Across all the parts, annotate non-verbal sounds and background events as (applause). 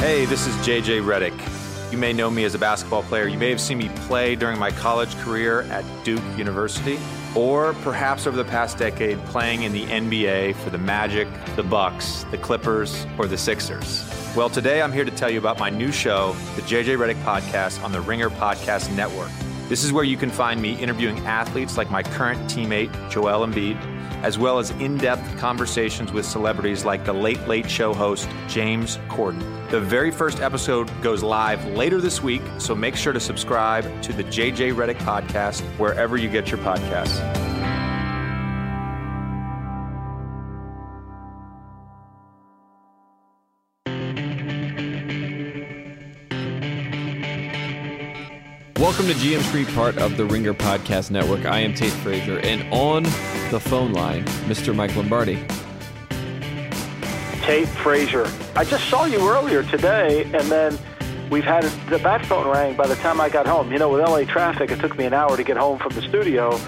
Hey, this is JJ Redick. You may know me as a basketball player. You may have seen me play during my college career at Duke University, or perhaps over the past decade playing in the NBA for the Magic, the Bucks, the Clippers, or the Sixers. Well, today I'm here to tell you about my new show, the JJ Redick Podcast on the Ringer Podcast Network. This is where you can find me interviewing athletes like my current teammate, Joel Embiid as well as in depth conversations with celebrities like the Late Late Show host James Corden. The very first episode goes live later this week, so make sure to subscribe to the JJ Redick podcast wherever you get your podcasts. Welcome to GM Street, part of the Ringer Podcast Network. I am Tate Frazier, and on the phone line, Mr. Mike Lombardi. Tate Frazier. I just saw you earlier today, and then we've had the bat phone rang by the time I got home. You know, with LA traffic, it took me an hour to get home from the studio.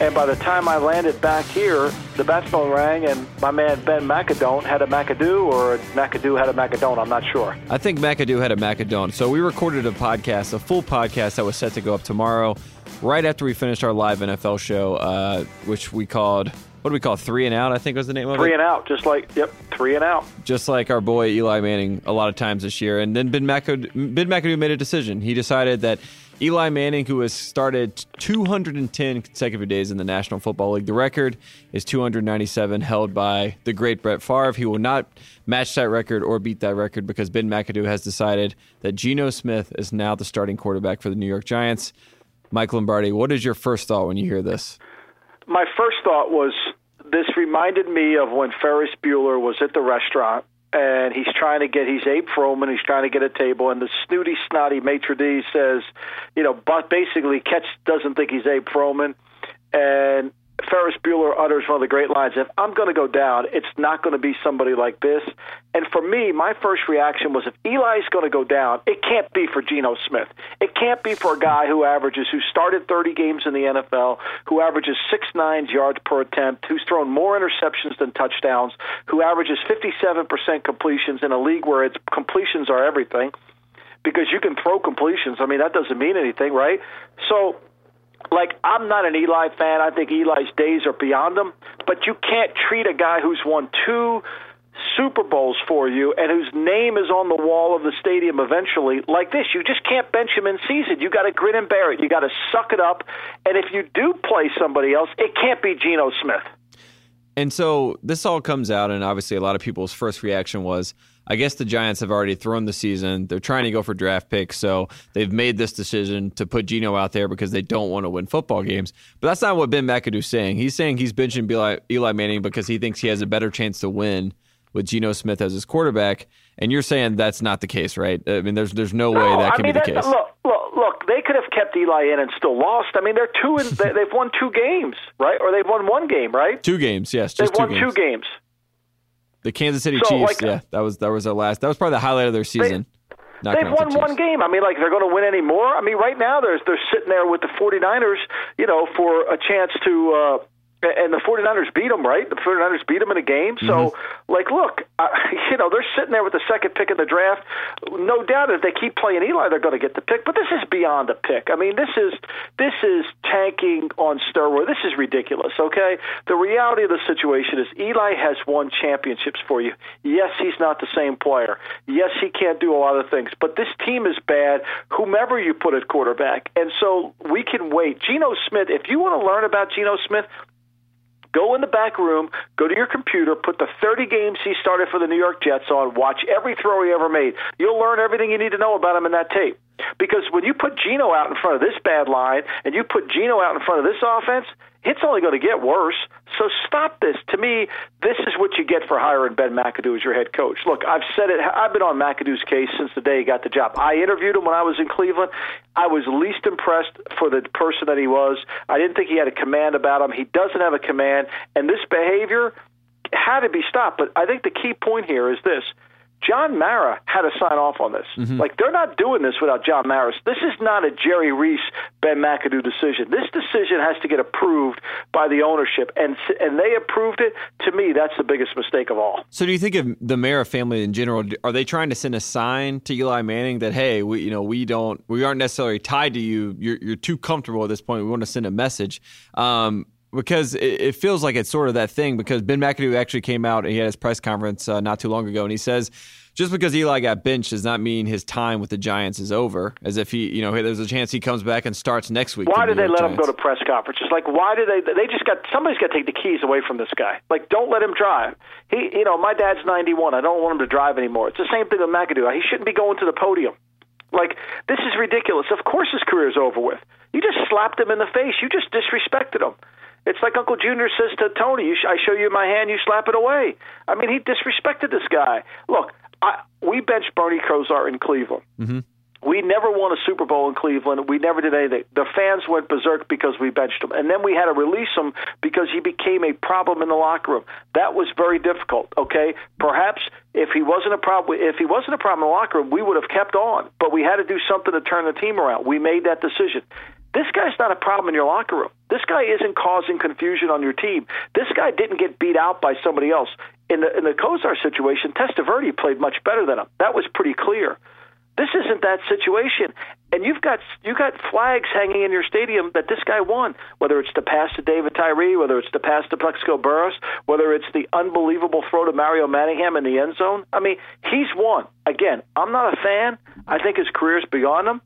And by the time I landed back here, the bat phone rang, and my man Ben McAdone had a McAdoo, or McAdoo had a McAdone. I'm not sure. I think McAdoo had a McAdone. So we recorded a podcast, a full podcast that was set to go up tomorrow, right after we finished our live NFL show, uh, which we called what do we call it? three and out? I think was the name of three it. Three and out, just like yep, three and out. Just like our boy Eli Manning a lot of times this year, and then Ben McAdoo, ben McAdoo made a decision. He decided that Eli Manning, who has started 210 consecutive days in the National Football League, the record is 297, held by the great Brett Favre. He will not match that record or beat that record because Ben McAdoo has decided that Geno Smith is now the starting quarterback for the New York Giants. Mike Lombardi, what is your first thought when you hear this? My first thought was this reminded me of when Ferris Bueller was at the restaurant and he's trying to get he's Abe Froman, he's trying to get a table, and the snooty, snotty maitre d says, you know, but basically Ketch doesn't think he's Abe Froman, and Ferris Bueller utters one of the great lines if I'm going to go down, it's not going to be somebody like this. And for me, my first reaction was if Eli's going to go down, it can't be for Geno Smith. It can't be for a guy who averages, who started 30 games in the NFL, who averages six nine yards per attempt, who's thrown more interceptions than touchdowns, who averages 57% completions in a league where its completions are everything. Because you can throw completions. I mean, that doesn't mean anything, right? So like I'm not an Eli fan. I think Eli's days are beyond him. But you can't treat a guy who's won two Super Bowls for you and whose name is on the wall of the stadium eventually like this. You just can't bench him in season. You got to grin and bear it. You got to suck it up. And if you do play somebody else, it can't be Geno Smith. And so this all comes out, and obviously a lot of people's first reaction was, I guess the Giants have already thrown the season. They're trying to go for draft picks, so they've made this decision to put Geno out there because they don't want to win football games. But that's not what Ben McAdoo's saying. He's saying he's benching Eli, Eli Manning because he thinks he has a better chance to win with Geno Smith as his quarterback. And you're saying that's not the case, right? I mean, there's there's no, no way that I can mean, be the case. Look, look, look, they could have kept Eli in and still lost. I mean, they're two and they, they've won two games, right? Or they've won one game, right? Two games, yes. They've two won games. two games. The Kansas City so, Chiefs, like, yeah, that was that was their last. That was probably the highlight of their season. They, they've won one game. I mean, like they're going to win any more. I mean, right now they're they're sitting there with the 49ers, you know, for a chance to uh, and the 49ers beat them, right? The 49ers beat them in a game. Mm-hmm. So, like, look, uh, (laughs) you know, they're sitting there with the second pick in the draft. No doubt if they keep playing Eli, they're going to get the pick. But this is beyond a pick. I mean, this is this is tanking on steroids. This is ridiculous, okay? The reality of the situation is Eli has won championships for you. Yes, he's not the same player. Yes, he can't do a lot of things. But this team is bad, whomever you put at quarterback. And so we can wait. Geno Smith, if you want to learn about Geno Smith, Go in the back room, go to your computer, put the 30 games he started for the New York Jets on, watch every throw he ever made. You'll learn everything you need to know about him in that tape. Because when you put Geno out in front of this bad line and you put Geno out in front of this offense, it's only going to get worse. So stop this. To me, this is what you get for hiring Ben McAdoo as your head coach. Look, I've said it. I've been on McAdoo's case since the day he got the job. I interviewed him when I was in Cleveland. I was least impressed for the person that he was. I didn't think he had a command about him. He doesn't have a command, and this behavior had to be stopped. But I think the key point here is this. John Mara had to sign off on this. Mm-hmm. Like they're not doing this without John Mara. This is not a Jerry Reese, Ben McAdoo decision. This decision has to get approved by the ownership, and and they approved it. To me, that's the biggest mistake of all. So, do you think of the Mara family in general? Are they trying to send a sign to Eli Manning that hey, we you know we don't we aren't necessarily tied to you. You're you're too comfortable at this point. We want to send a message. Um, because it, feels like it's sort of that thing. Because Ben McAdoo actually came out and he had his press conference uh, not too long ago, and he says just because Eli got benched does not mean his time with the Giants is over. As if he, you know, there's a chance he comes back and starts next week. Why did they let Giants. him go to press conferences? Like, why do they? They just got somebody's got to take the keys away from this guy. Like, don't let him drive. He, you know, my dad's 91. I don't want him to drive anymore. It's the same thing with McAdoo. He shouldn't be going to the podium. Like, this is ridiculous. Of course, his career is over with. You just slapped him in the face. You just disrespected him. It's like Uncle Junior says to Tony, you sh- I show you my hand, you slap it away. I mean, he disrespected this guy. Look, I, we benched Bernie Kosar in Cleveland. Mm-hmm. We never won a Super Bowl in Cleveland. We never did anything. The fans went berserk because we benched him, and then we had to release him because he became a problem in the locker room. That was very difficult. Okay, perhaps if he wasn't a problem, if he wasn't a problem in the locker room, we would have kept on. But we had to do something to turn the team around. We made that decision. This guy's not a problem in your locker room. This guy isn't causing confusion on your team. This guy didn't get beat out by somebody else. In the in the Kosar situation, Testaverde played much better than him. That was pretty clear. This isn't that situation, and you've got you got flags hanging in your stadium that this guy won. Whether it's the pass to David Tyree, whether it's the pass to Plaxico Burress, whether it's the unbelievable throw to Mario Manningham in the end zone. I mean, he's won. Again, I'm not a fan. I think his career's beyond him.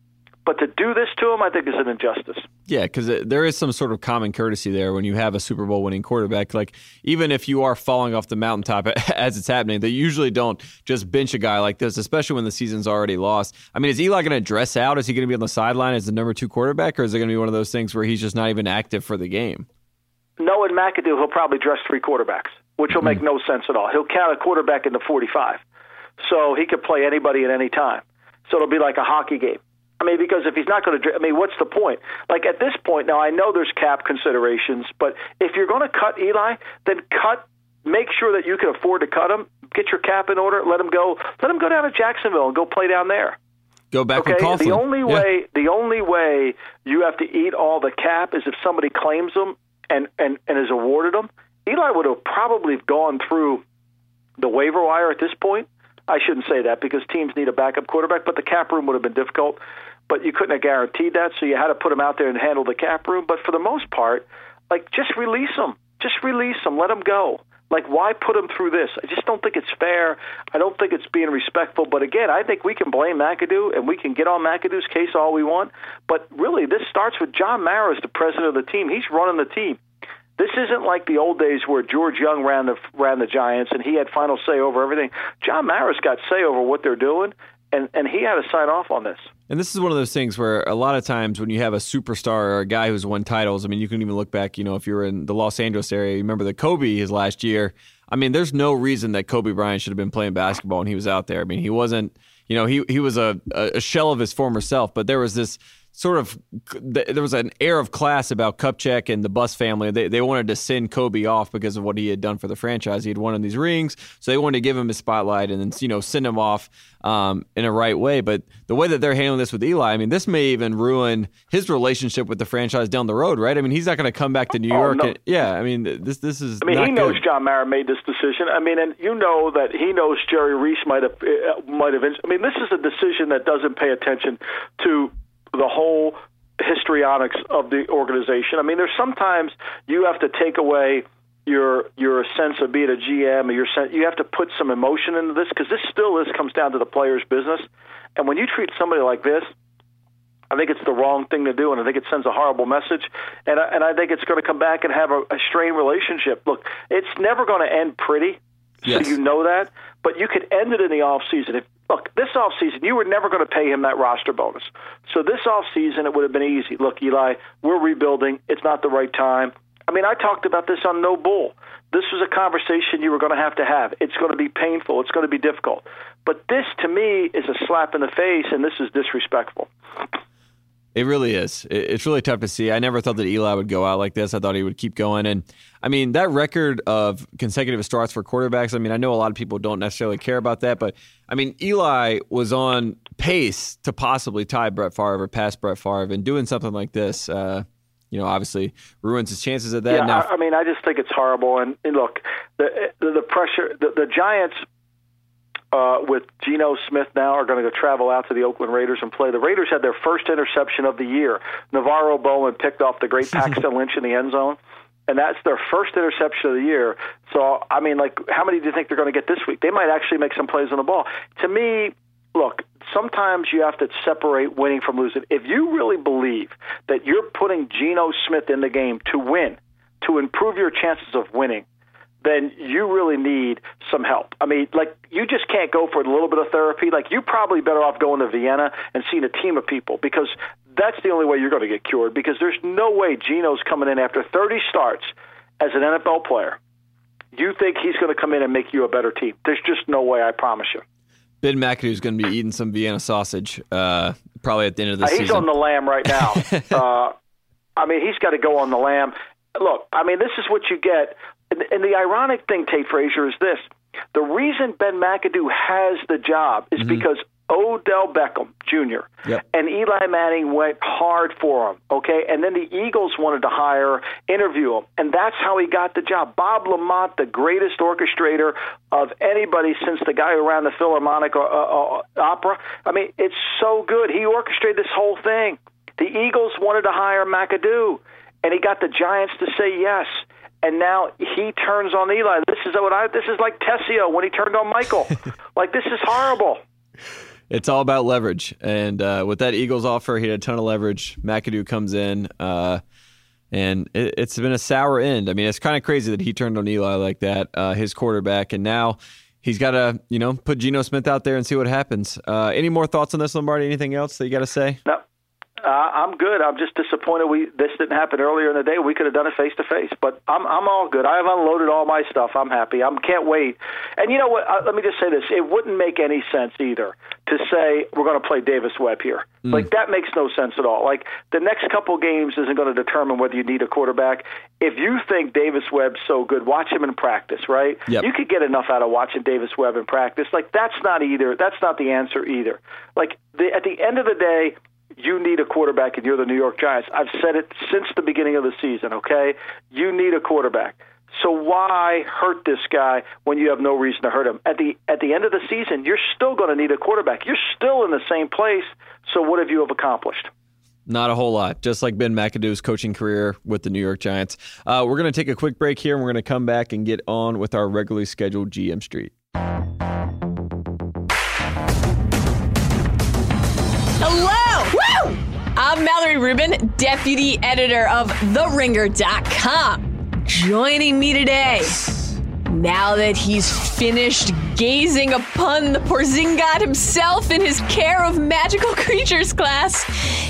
But to do this to him, I think is an injustice. Yeah, because there is some sort of common courtesy there when you have a Super Bowl winning quarterback. Like, even if you are falling off the mountaintop (laughs) as it's happening, they usually don't just bench a guy like this, especially when the season's already lost. I mean, is Eli going to dress out? Is he going to be on the sideline as the number two quarterback, or is it going to be one of those things where he's just not even active for the game? No, in McAdoo, he'll probably dress three quarterbacks, which will mm-hmm. make no sense at all. He'll count a quarterback in the 45. So he could play anybody at any time. So it'll be like a hockey game. I mean, because if he's not going to, I mean, what's the point? Like at this point now, I know there's cap considerations, but if you're going to cut Eli, then cut. Make sure that you can afford to cut him. Get your cap in order. Let him go. Let him go down to Jacksonville and go play down there. Go back okay? The only way, the only way you have to eat all the cap is if somebody claims them and and and is awarded them. Eli would have probably gone through the waiver wire at this point. I shouldn't say that because teams need a backup quarterback, but the cap room would have been difficult but you couldn't have guaranteed that, so you had to put him out there and handle the cap room. But for the most part, like just release him, just release him, let him go. Like, why put him through this? I just don't think it's fair. I don't think it's being respectful. But again, I think we can blame McAdoo and we can get on McAdoo's case all we want. But really, this starts with John Mara the president of the team. He's running the team. This isn't like the old days where George Young ran the ran the Giants and he had final say over everything. John Mara's got say over what they're doing, and and he had to sign off on this. And this is one of those things where a lot of times when you have a superstar or a guy who's won titles, I mean, you can even look back, you know, if you're in the Los Angeles area, you remember the Kobe his last year. I mean, there's no reason that Kobe Bryant should have been playing basketball when he was out there. I mean, he wasn't, you know, he he was a a shell of his former self, but there was this sort of there was an air of class about Kupchak and the Buss family. They they wanted to send Kobe off because of what he had done for the franchise. He had won these rings, so they wanted to give him a spotlight and then you know send him off um, in a right way. But the way that they're handling this with Eli, I mean, this may even ruin his relationship with the franchise down the road, right? I mean, he's not going to come back to New oh, York. No. And, yeah, I mean, this this is. I mean, he knows good. John Mara made this decision. I mean, and you know that he knows Jerry Reese might have uh, might have. I mean, this is a decision that doesn't pay attention to the whole histrionics of the organization. I mean, there's sometimes you have to take away your your sense of being a GM or your sense you have to put some emotion into this because this still is comes down to the player's business. And when you treat somebody like this, I think it's the wrong thing to do, and I think it sends a horrible message. And I, and I think it's going to come back and have a, a strained relationship. Look, it's never going to end pretty, yes. so you know that. But you could end it in the off season. If look, this off season, you were never going to pay him that roster bonus. So this off season, it would have been easy. Look, Eli, we're rebuilding. It's not the right time. I mean, I talked about this on No Bull. This was a conversation you were going to have to have. It's going to be painful. It's going to be difficult. But this, to me, is a slap in the face, and this is disrespectful. It really is. It's really tough to see. I never thought that Eli would go out like this. I thought he would keep going. And I mean, that record of consecutive starts for quarterbacks, I mean, I know a lot of people don't necessarily care about that, but I mean, Eli was on pace to possibly tie Brett Favre or pass Brett Favre, and doing something like this, uh, you know, obviously ruins his chances of that. Yeah, now, I, I mean, I just think it's horrible. And, and look, the, the the pressure, the, the Giants uh, with Geno Smith now are going to go travel out to the Oakland Raiders and play. The Raiders had their first interception of the year. NaVorro Bowman picked off the great (laughs) Paxton Lynch in the end zone, and that's their first interception of the year. So, I mean, like, how many do you think they're going to get this week? They might actually make some plays on the ball. To me, look, sometimes you have to separate winning from losing. If you really believe that you're putting Geno Smith in the game to win, to improve your chances of winning, then you really need some help. I mean, like you just can't go for a little bit of therapy. Like you're probably better off going to Vienna and seeing a team of people because that's the only way you're going to get cured. Because there's no way Geno's coming in after 30 starts as an NFL player. You think he's going to come in and make you a better team? There's just no way. I promise you. Ben McAdoo is going to be eating some Vienna sausage uh, probably at the end of the uh, season. He's on the lamb right now. (laughs) uh, I mean, he's got to go on the lamb. Look, I mean, this is what you get and, and the ironic thing, Tate Frazier, is this: the reason Ben McAdoo has the job is mm-hmm. because Odell Beckham Jr. Yep. and Eli Manning went hard for him, okay? And then the Eagles wanted to hire, interview him, and that's how he got the job. Bob LaMonte, the greatest orchestrator of anybody since the guy who ran the Philharmonic uh, uh, Opera. I mean, it's so good. He orchestrated this whole thing. The Eagles wanted to hire McAdoo, and he got the Giants to say yes and now he turns on Eli. This is what I. This is like Tessio when he turned on Michael. (laughs) like this is horrible. It's all about leverage, and uh, with that Eagles offer, he had a ton of leverage. McAdoo comes in, uh, and it, has been a sour end. I mean, it's kind of crazy that he turned on Eli like that, uh, his quarterback, and now he's got to you know put Geno Smith out there and see what happens. Uh, any more thoughts on this, Lombardi? Anything else that you got to say? No, uh, I'm good. I'm just disappointed we this didn't happen earlier in the day. We could have done it face to face, but I'm I'm all good. I have unloaded all my stuff. I'm happy. I can't wait. And you know what? Uh, let me just say this: it wouldn't make any sense either to say we're going to play Davis Webb here. Mm. Like that makes no sense at all. Like the next couple games isn't going to determine whether you need a quarterback. If you think Davis Webb's so good, watch him in practice. Right? Yep. You could get enough out of watching Davis Webb in practice. Like that's not either. That's not the answer either. Like the, at the end of the day you need a quarterback and you're the New York Giants. I've said it since the beginning of the season, okay? You need a quarterback. So why hurt this guy when you have no reason to hurt him? At the at the end of the season, you're still going to need a quarterback. You're still in the same place. So what have you have accomplished? Not a whole lot, just like Ben McAdoo's coaching career with the New York Giants. Uh, we're going to take a quick break here, and we're going to come back and get on with our regularly scheduled GM Street. I'm Mallory Rubin, deputy editor of TheRinger.com. Joining me today, now that he's finished gazing upon the Porzingis himself in his Care of Magical (laughs) Creatures class,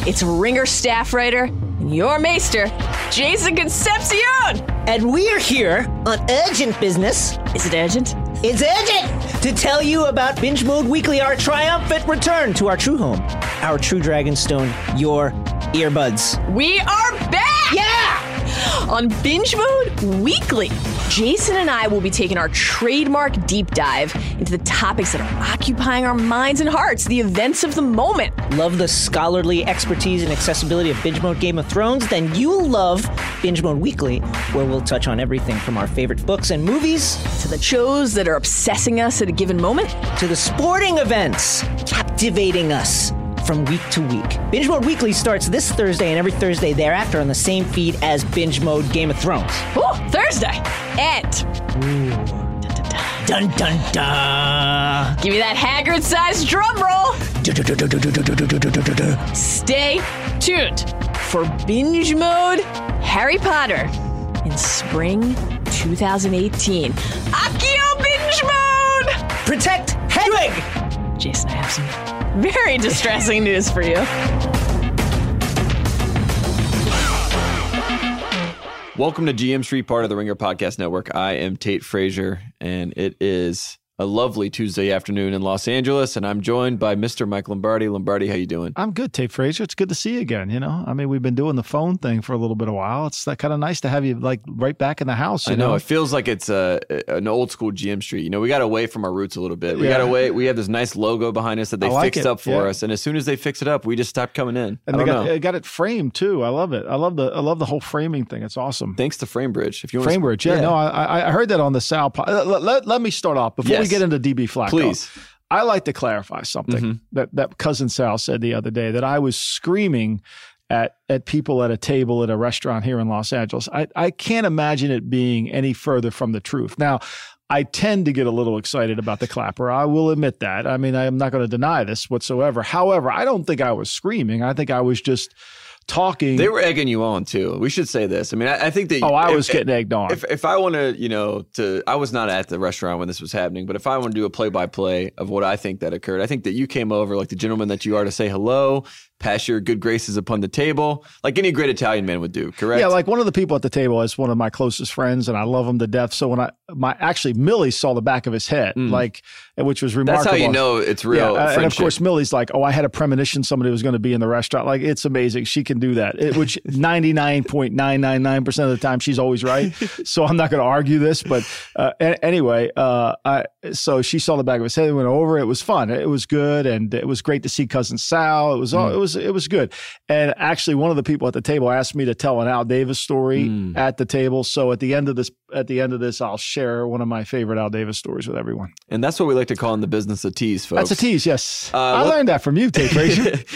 it's Ringer staff writer and your maester, Jason Concepcion. And we're here on urgent business. Is it urgent? It's urgent to tell you about Binge Mode Weekly, our triumphant return to our true home, our true Dragonstone, your earbuds. We are back! Yeah! On Binge Mode Weekly, Jason and I will be taking our trademark deep dive into the topics that are occupying our minds and hearts, the events of the moment. Love the scholarly expertise and accessibility of Binge Mode Game of Thrones? Then you'll love Binge Mode Weekly, where we'll touch on everything from our favorite books and movies to the shows that are obsessing us at a given moment to the sporting events captivating us from week to week. Binge Mode Weekly starts this Thursday and every Thursday thereafter on the same feed as Binge Mode Game of Thrones. Oh, Thursday! And. Dun dun dun! Give me that Hagrid sized drum roll! Stay tuned for Binge Mode Harry Potter in spring 2018. Accio Binge Mode! Protect Hedwig! Jason, I have some very distressing news for you. Welcome to GM Street, part of the Ringer Podcast Network. I am Tate Frazier, and it is a lovely Tuesday afternoon in Los Angeles, and I'm joined by Mr. Mike Lombardi. Lombardi, how you doing? I'm good, Tate Frazier. It's good to see you again. You know, I mean, we've been doing the phone thing for a little bit of while. It's that kind of nice to have you like right back in the house. I know, know, it feels like it's a, an old school GM Street. You know, we got away from our roots a little bit. We Yeah. got away. We have this nice logo behind us that they like fixed it, up for yeah. us, and as soon as they fix it up, we just stopped coming in. and I they got, they got it framed too. I love it. I love the I love the whole framing thing. It's awesome. Thanks to Framebridge. If you want Framebridge, yeah, no, I, I heard that on the Sal. Po- uh, let, let, let me start off before we Yes. Get into DB Flacco. Please. I like to clarify something Mm-hmm. that that cousin Sal said the other day that I was screaming at at people at a table at a restaurant here in Los Angeles. I, I can't imagine it being any further from the truth. Now, I tend to get a little excited about the clapper. I will admit that. I mean, I'm not going to deny this whatsoever. However, I don't think I was screaming. I think I was just talking. They were egging you on too. We should say this. I mean, I, I think that. oh, I if- was getting egged on. If if I want to, you know, to I was not at the restaurant when this was happening, but if I want to do a play by play of what I think that occurred, I think that you came over like the gentleman that you are to say hello, pass your good graces upon the table, like any great Italian man would do. Correct? Yeah, like one of the people at the table is one of my closest friends, and I love him to death. So when I my actually Millie saw the back of his head, like which was Mm. that's remarkable. how you know it's real. Yeah, and of course Millie's like, "Oh, I had a premonition somebody was going to be in the restaurant." Like it's amazing. She can do that. It, which (laughs) ninety nine point nine nine nine percent of the time she's always right. so I'm not going to argue this, but uh, anyway, uh, I, so she saw the back of his head, and went over. It was fun. It was good, and it was great to see cousin Sal. It was Mm. all, it was it was good. And actually, one of the people at the table asked me to tell an Al Davis story Mm. at the table. So at the end of this, at the end of this, I'll share one of my favorite Al Davis stories with everyone. and that's what we like to call in the business a tease, folks. That's a tease, yes. Uh, I learned that from you, Tate.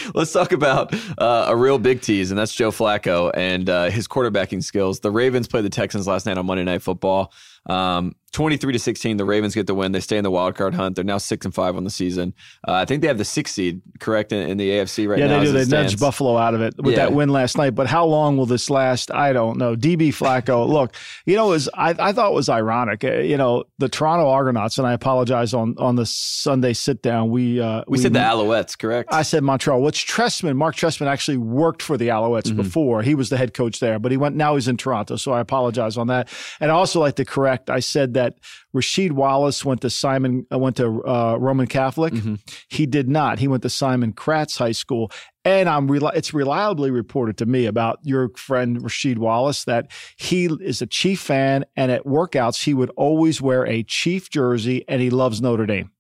(laughs) Let's talk about uh, a real big tease, and that's Joe Flacco and uh, his quarterbacking skills. The Ravens played the Texans last night on Monday Night Football. Um, 23 to 16, the Ravens get the win. They stay in the wild card hunt. They're now six and five on the season. Uh, I think they have the six seed, correct, in, in the AFC right yeah, now. they do. They nudged Buffalo out of it with Yeah. that win last night. But how long will this last? I don't know. DB Flacco, (laughs) look, you know, it was I, I thought it was ironic. Uh, You know, the Toronto Argonauts, and I apologize on on the Sunday sit down. We uh, We said the Alouettes, correct? I said Montreal. Which Trestman, Marc Trestman actually worked for the Alouettes Mm-hmm. before. He was the head coach there, but he went now he's in Toronto. So I apologize on that. And I also like to correct. I said that Rasheed Wallace went to Simon uh, went to uh, Roman Catholic. Mm-hmm. He did not. He went to Simon Gratz High School. And I'm it's reliably reported to me about your friend Rasheed Wallace that he is a Chief fan, and at workouts he would always wear a Chief jersey, and he loves Notre Dame.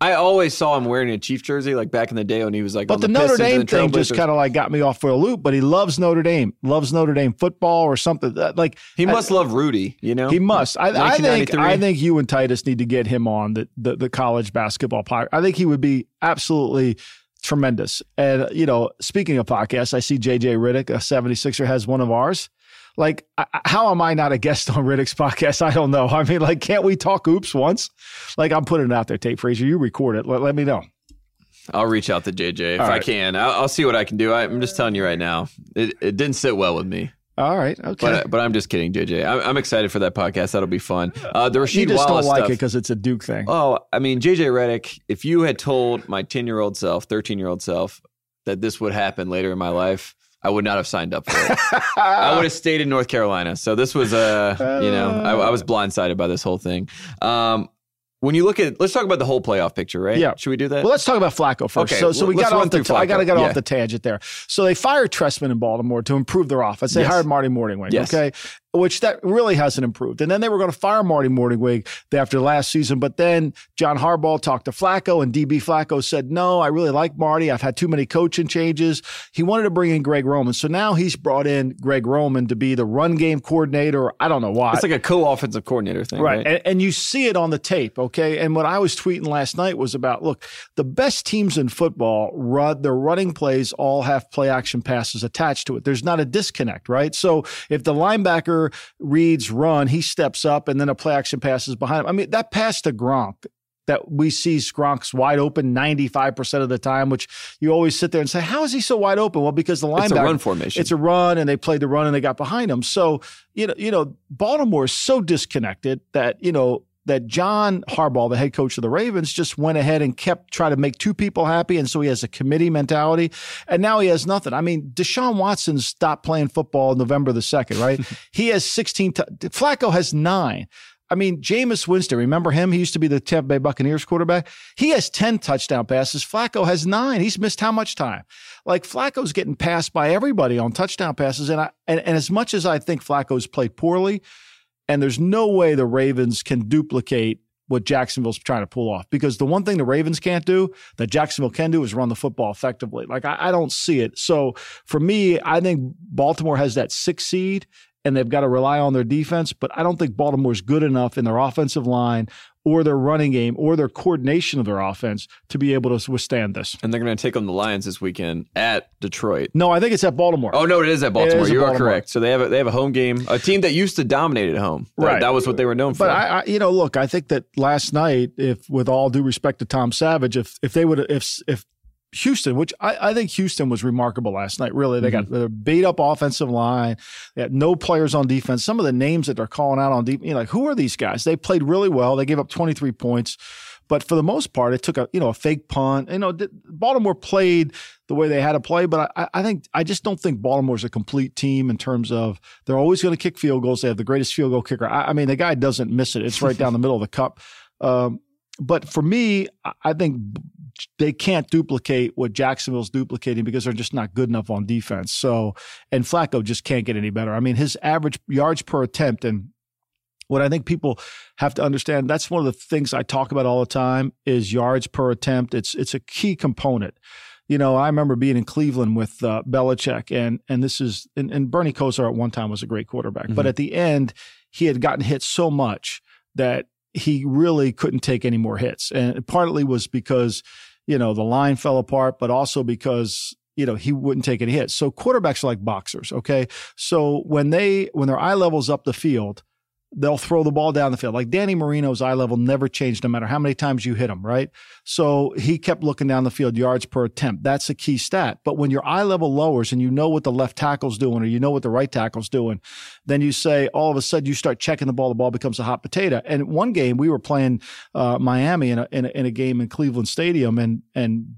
I always saw him wearing a Chief jersey, like back in the day when he was like. But the, the, Notre Pistons Dame the thing just kind of like got me off for a loop. But he loves Notre Dame, loves Notre Dame football or something. That- Like He must love Rudy, you know. he must. I, I think. I think you and Titus need to get him on the the, the college basketball podcast. I think he would be absolutely tremendous. And you know, speaking of podcasts, I see JJ Redick, a 76er, has one of ours. Like, how am I not a guest on Redick's podcast? I don't know. I mean, like, can't we talk oops once? Like, I'm putting it out there, Tate Frazier. You record it. Let, let me know. I'll reach out to JJ if All I can. I'll, I'll see what I can do. I, I'm just telling you right now, it, it didn't sit well with me. All right. Okay. But but I'm just kidding, JJ. I'm, I'm excited for that podcast. That'll be fun. Uh, the you Rasheed just Wallace don't like stuff. it because it's a Duke thing. Oh, I mean, JJ Redick. If you had told my 10 year old self, 13 year old self, that this would happen later in my life, I would not have signed up for it. I would have stayed in North Carolina. So this was uh, you know, I, I was blindsided by this whole thing. Um, when you look at, let's talk about the whole playoff picture, right? Yeah. Should we do that? Well, let's talk about Flacco first. Okay, so, so we got off the. through I got to get Yeah. off the tangent there. So they fired Trestman in Baltimore to improve their offense. They Yes. hired Marty Mornhinweg. Yes. Okay, which that really hasn't improved. And then they were going to fire Marty Mornhinweg after last season, but then John Harbaugh talked to Flacco, and DB Flacco said, "No, I really like Marty. I've had too many coaching changes." He wanted to bring in Greg Roman, so now he's brought in Greg Roman to be the run game coordinator. I don't know why. it's like a co offensive coordinator thing, right? Right. And, and you see it on the tape. Okay. And what I was tweeting last night was about look, the best teams in football run their running plays all have play action passes attached to it. There's not a disconnect, right? So if the linebacker reads run, he steps up and then a play action pass is behind him. I mean, that pass to Gronk that we see Gronk's wide open 95% of the time, which you always sit there and say, how is he so wide open? Well, because the linebacker It's a run formation. it's a run and they played the run and they got behind him. So, you know, you know, Baltimore is so disconnected that, you know, that John Harbaugh, the head coach of the Ravens, just went ahead and kept trying to make two people happy. And so he has a committee mentality. And now he has nothing. I mean, Deshaun Watson stopped playing football November the 2nd, right? (laughs) he has 16. T- Flacco has nine. I mean, Jameis Winston, remember him? He used to be the Tampa Bay Buccaneers quarterback. He has 10 touchdown passes. Flacco has nine. He's missed how much time? Like Flacco's getting passed by everybody on touchdown passes. And I, and, and as much as I think Flacco's played poorly, and there's no way the Ravens can duplicate what Jacksonville's trying to pull off. Because the one thing the Ravens can't do that Jacksonville can do is run the football effectively. Like I, I don't see it. So for me, I think Baltimore has that six seed and they've got to rely on their defense. But I don't think Baltimore's good enough in their offensive line or their running game or their coordination of their offense to be able to withstand this. And they're going to take on the Lions this weekend at Detroit. No, I think it's at Baltimore. Oh no, it is at Baltimore. Is you at are correct. So they have a, they have a home game, a team that used to dominate at home. That, Right. That was what they were known for. But I, I, you know, look, I think that last night, if with all due respect to Tom Savage, if if they would, if if Houston, which I, I think Houston was remarkable last night. Really, they got a beat up offensive line. They had no players on defense. Some of the names that they're calling out on deep, you know, like who are these guys? They played really well. They gave up 23 points. But for the most part, it took a you know a fake punt. You know, Baltimore played the way they had to play, but I, I think I just don't think Baltimore's a complete team in terms of they're always going to kick field goals. They have the greatest field goal kicker. I, I mean, the guy doesn't miss it. It's right down the middle of the cup. Um, but for me, I think they can't duplicate what Jacksonville's duplicating because they're just not good enough on defense. So, and Flacco just can't get any better. I mean, his average yards per attempt and what I think people have to understand, that's one of the things I talk about all the time is yards per attempt. It's it's a key component. You know, I remember being in Cleveland with uh, Belichick, and and this is and, and Bernie Kosar at one time was a great quarterback, but at the end he had gotten hit so much that he really couldn't take any more hits, and partly was because you know the line fell apart, but also because you know he wouldn't take any hits. So quarterbacks are like boxers, okay? So when they when their eye levels up the field they'll throw the ball down the field. Like Danny Marino's eye level never changed no matter how many times you hit him, right? So he kept looking down the field, yards per attempt. That's a key stat. But when your eye level lowers and you know what the left tackle's doing or you know what the right tackle's doing, then you say all of a sudden you start checking the ball, the ball becomes a hot potato. And one game we were playing uh, Miami in a, in a in a game in Cleveland Stadium and and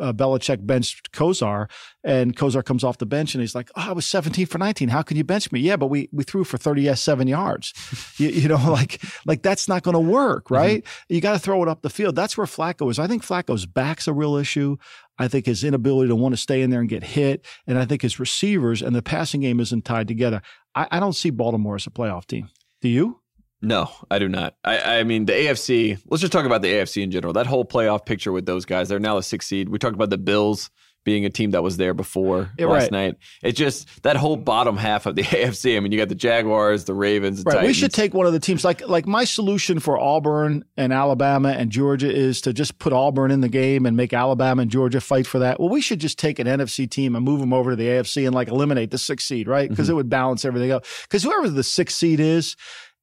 uh, Belichick benched Kosar, and Kosar comes off the bench and he's like, "Oh, I was 17 for 19. How can you bench me?" Yeah, but we we threw for 37 yards. (laughs) you, you know, (laughs) like like that's not going to work, right? You got to throw it up the field. That's where Flacco is. I think Flacco's back's a real issue. I think his inability to want to stay in there and get hit, and I think his receivers and the passing game isn't tied together. I, I don't see Baltimore as a playoff team. Do you? No, I do not. I, I mean, the AFC, let's just talk about the AFC in general. That whole playoff picture with those guys, they're now the sixth seed. We talked about the Bills being a team that was there before Yeah, last right. night. It's just that whole bottom half of the (laughs) AFC. I mean, you got the Jaguars, the Ravens, the Right. We should take one of the teams. Like like my solution for Auburn and Alabama and Georgia is to just put Auburn in the game and make Alabama and Georgia fight for that. Well, we should just take an NFC team and move them over to the AFC and like eliminate the sixth seed, right? Because mm-hmm. it would balance everything out. Because whoever the sixth seed is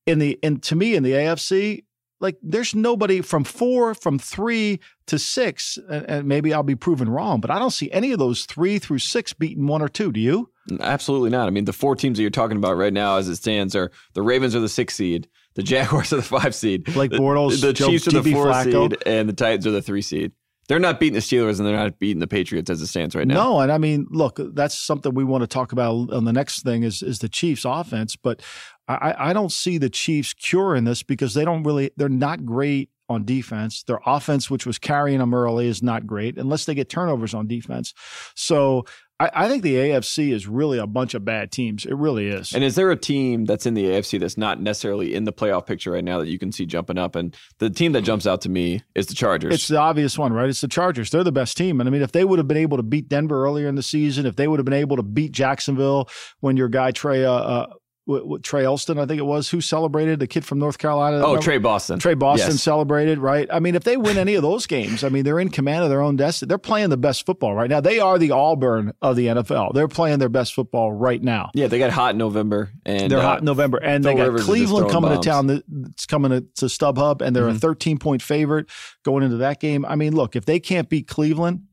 in the in to me in the AFC. Like there's nobody from four, from three to six, and, and maybe I'll be proven wrong, but I don't see any of those three through six beating one or two. Do you? Absolutely not. I mean, the four teams that you're talking about right now, as it stands, are the Ravens are the sixth seed, the Jaguars are the five seed, Blake Bortles, the Joe- Chiefs are the four Flacco. seed, and the Titans are the three seed. They're not beating the Steelers, and they're not beating the Patriots as it stands right now. No, and I mean, look, that's something we want to talk about on the next thing is is the Chiefs' offense, but I, I don't see the Chiefs curing this because they don't really they're not great on defense. Their offense, which was carrying them early, is not great unless they get turnovers on defense. So I, I think the AFC is really a bunch of bad teams. It really is. And is there a team that's in the AFC that's not necessarily in the playoff picture right now that you can see jumping up? And the team that jumps out to me is the Chargers. It's the obvious one, right? It's the Chargers. They're the best team. And I mean, if they would have been able to beat Denver earlier in the season, if they would have been able to beat Jacksonville when your guy Trey, uh, uh, what, what, Trey Elston, I think it was, who celebrated the kid from North Carolina. oh, Remember? Trey Boston. Trey Boston Yes. celebrated, right? I mean, if they win any of those games, I mean, they're in command of their own destiny. They're playing the best football right now. They are the Auburn of the NFL. They're playing their best football right now. Yeah, they got hot in November, and They're uh, hot in November, and they got Rivers Cleveland coming bombs. to town. that- It's coming to, to StubHub, and they're a 13 point favorite going into that game. I mean, look, if they can't beat Cleveland,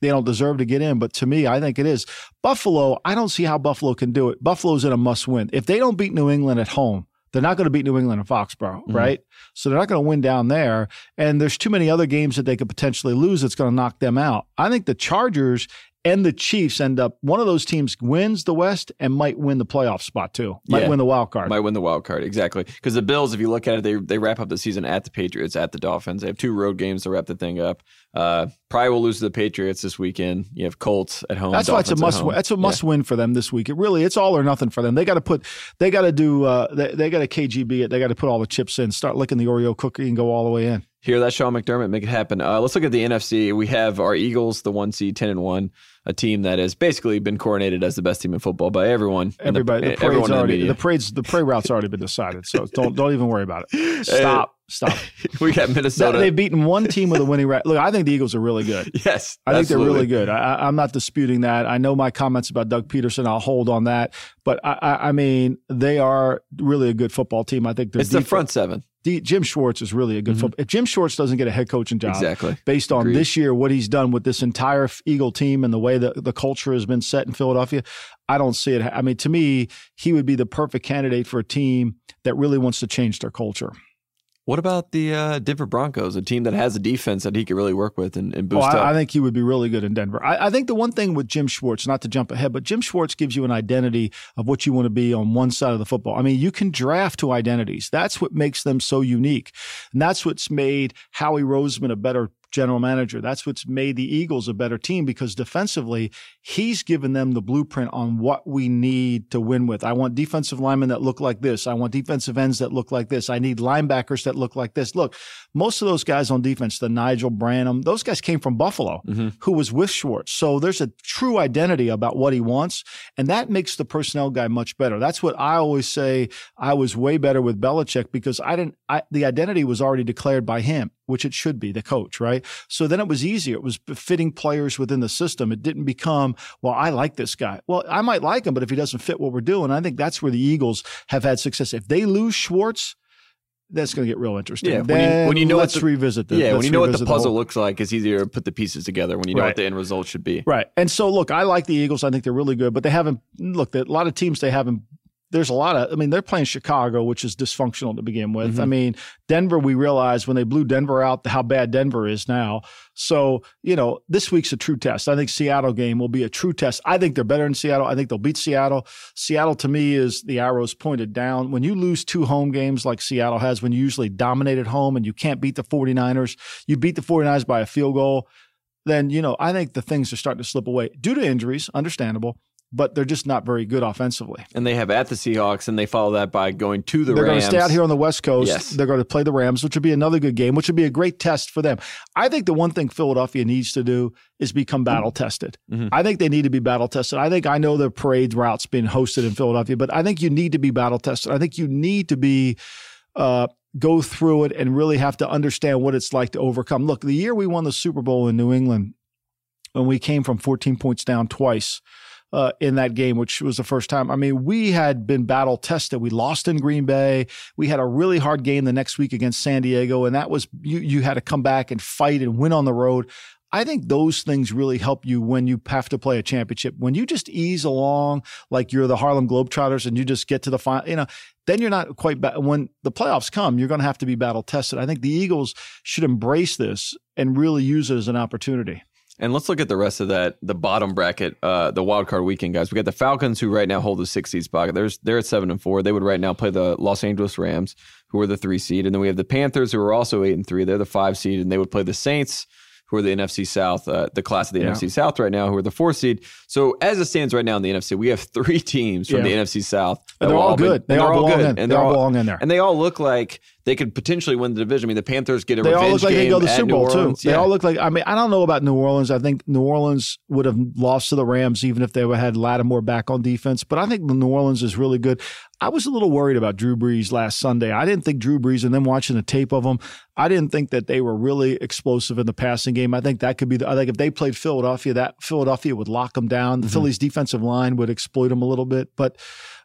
they don't deserve to get in. But to me, I think it is Buffalo. I don't see how Buffalo can do it. Buffalo's in a must win. If they don't beat New England at home, they're not going to beat New England in Foxborough, mm-hmm. right? So they're not going to win down there. And there's too many other games that they could potentially lose that's going to knock them out. I think the Chargers and the Chiefs end up one of those teams wins the West and might win the playoff spot too. Might Yeah. win the wild card. Might win the wild card exactly because the Bills, if you look at it, they they wrap up the season at the Patriots, at the Dolphins. They have two road games to wrap the thing up. Uh, probably will lose to the Patriots this weekend. You have Colts at home. That's why it's a must. Win. That's a must win for them this week. It really, it's all or nothing for them. They got to put, they got to do, uh, they, they got to KGB it. They got to put all the chips in, start licking the Oreo cookie, and go all the way in. Hear that, Sean McDermott? Make it happen. Uh, let's look at the NFC. We have our Eagles, the one seed, ten and one, a team that has basically been coronated as the best team in football by everyone. in the- Everybody, the parade's the already, media. the parade's, the parade route's already been decided. So don't, don't even worry about it. (laughs) Stop, stop. (laughs) we got Minnesota. they've beaten one team with a winning record. Look, I think the Eagles are really good. (laughs) yes, I think they're really good. I, I- I'm not disputing that. I know my comments about Doug Pederson. I'll hold on that. But I, I, I mean, they are really a good football team. I think their It's the front seven. D- Jim Schwartz is really a good mm-hmm. football. If Jim Schwartz doesn't get a head coaching job, Exactly. based on Agreed. this year, what he's done with this entire Eagle team and the way that the culture has been set in Philadelphia, I don't see it. I mean, to me, he would be the perfect candidate for a team that really wants to change their culture. What about the uh, Denver Broncos, a team that has a defense that he could really work with and, and Oh, boost up? I, I think he would be really good in Denver. I, I think the one thing with Jim Schwartz, not to jump ahead, but Jim Schwartz gives you an identity of what you want to be on one side of the football. I mean, you can draft to identities. That's what makes them so unique. And that's what's made Howie Roseman a better general manager. That's what's made the Eagles a better team because defensively, he's given them the blueprint on what we need to win with. I want defensive linemen that look like this. I want defensive ends that look like this. I need linebackers that look like this. Look, most of those guys on defense, the Nigel Bradham, those guys came from Buffalo, mm-hmm. who was with Schwartz. So there's a true identity about what he wants, and that makes the personnel guy much better. That's what I always say. I was way better with Belichick because I didn't. I, the identity was already declared by him, which it should be, the coach, right? So then it was easier. It was fitting players within the system. It didn't become, well, I like this guy. Well, I might like him, but if he doesn't fit what we're doing, I think that's where the Eagles have had success. If they lose Schwartz. That's going to get real interesting. Yeah, when you- when you know what let's the- revisit the yeah, when you know what the puzzle whole- looks like, it's easier to put the pieces together when you know Right. what the end result should be. Right. And so, look, I like the Eagles. I think they're really good, but they haven't, look, a lot of teams they haven't, there's a lot of, I mean, they're playing Chicago, which is dysfunctional to begin with. I mm-hmm. mean, Denver, we realized when they blew Denver out how bad Denver is now. So, you know, this week's a true test. I think Seattle game will be a true test. I think they're better in Seattle. I think they'll beat Seattle. Seattle to me is the arrows pointed down. When you lose two home games like Seattle has, when you usually dominate at home and you can't beat the 49ers, you beat the 49ers by a field goal then you know I think the things are starting to slip away due to injuries, understandable, but they're just not very good offensively. And they have at the Seahawks, and they follow that by going to the Rams. they're going to stay out here on the West Coast. Yes. They're going to play the Rams, which would be another good game, which would be a great test for them. I think the one thing Philadelphia needs to do is become battle tested. Mm-hmm. I think they need to be battle tested. I think I know the parade routes being hosted in Philadelphia, but I think you need to be battle tested. I think you need to be uh, go through it and really have to understand what it's like to overcome. Look, the year we won the Super Bowl in New England, when we came from 14 points down twice uh, in that game, which was the first time. I mean, we had been battle tested. We lost in Green Bay. We had a really hard game the next week against San Diego, and that was you. You had to come back and fight and win on the road. I think those things really help you when you have to play a championship. When you just ease along like you're the Harlem Globetrotters and you just get to the final, you know, then you're not quite. Ba- when the playoffs come, you're going to have to be battle tested. I think the Eagles should embrace this and really use it as an opportunity. And let's look at the rest of that, the bottom bracket, uh, the wild card weekend guys. We got the Falcons, who right now hold the six seed spot. There's they're at seven and four. They would right now play the Los Angeles Rams, who are the three seed, and then we have the Panthers, who are also eight and three. They're the five seed, and they would play the Saints, who are the NFC South, uh, the class of the Yeah. NFC South right now, who are the four seed. So as it stands right now in the NFC, we have three (laughs) teams from Yeah. the NFC South. And they're all good. They and all they're all belong good, in. and They they're all belong in there. and they all look like they could potentially win the division. I mean, the Panthers get a They all look like they game go to the Super Bowl too. They Yeah. all look like. I mean, I don't know about New Orleans. I think New Orleans would have lost to the Rams even if they would had Lattimore back on defense. But I think the New Orleans is really good. I was a little worried about Drew Brees last Sunday. I didn't think Drew Brees, and then watching the tape of him, I didn't think that they were really explosive in the passing game. I think that could be. The, I think if they played Philadelphia, that Philadelphia would lock them down. The mm-hmm. Phillies defensive line would exploit them a little bit, but.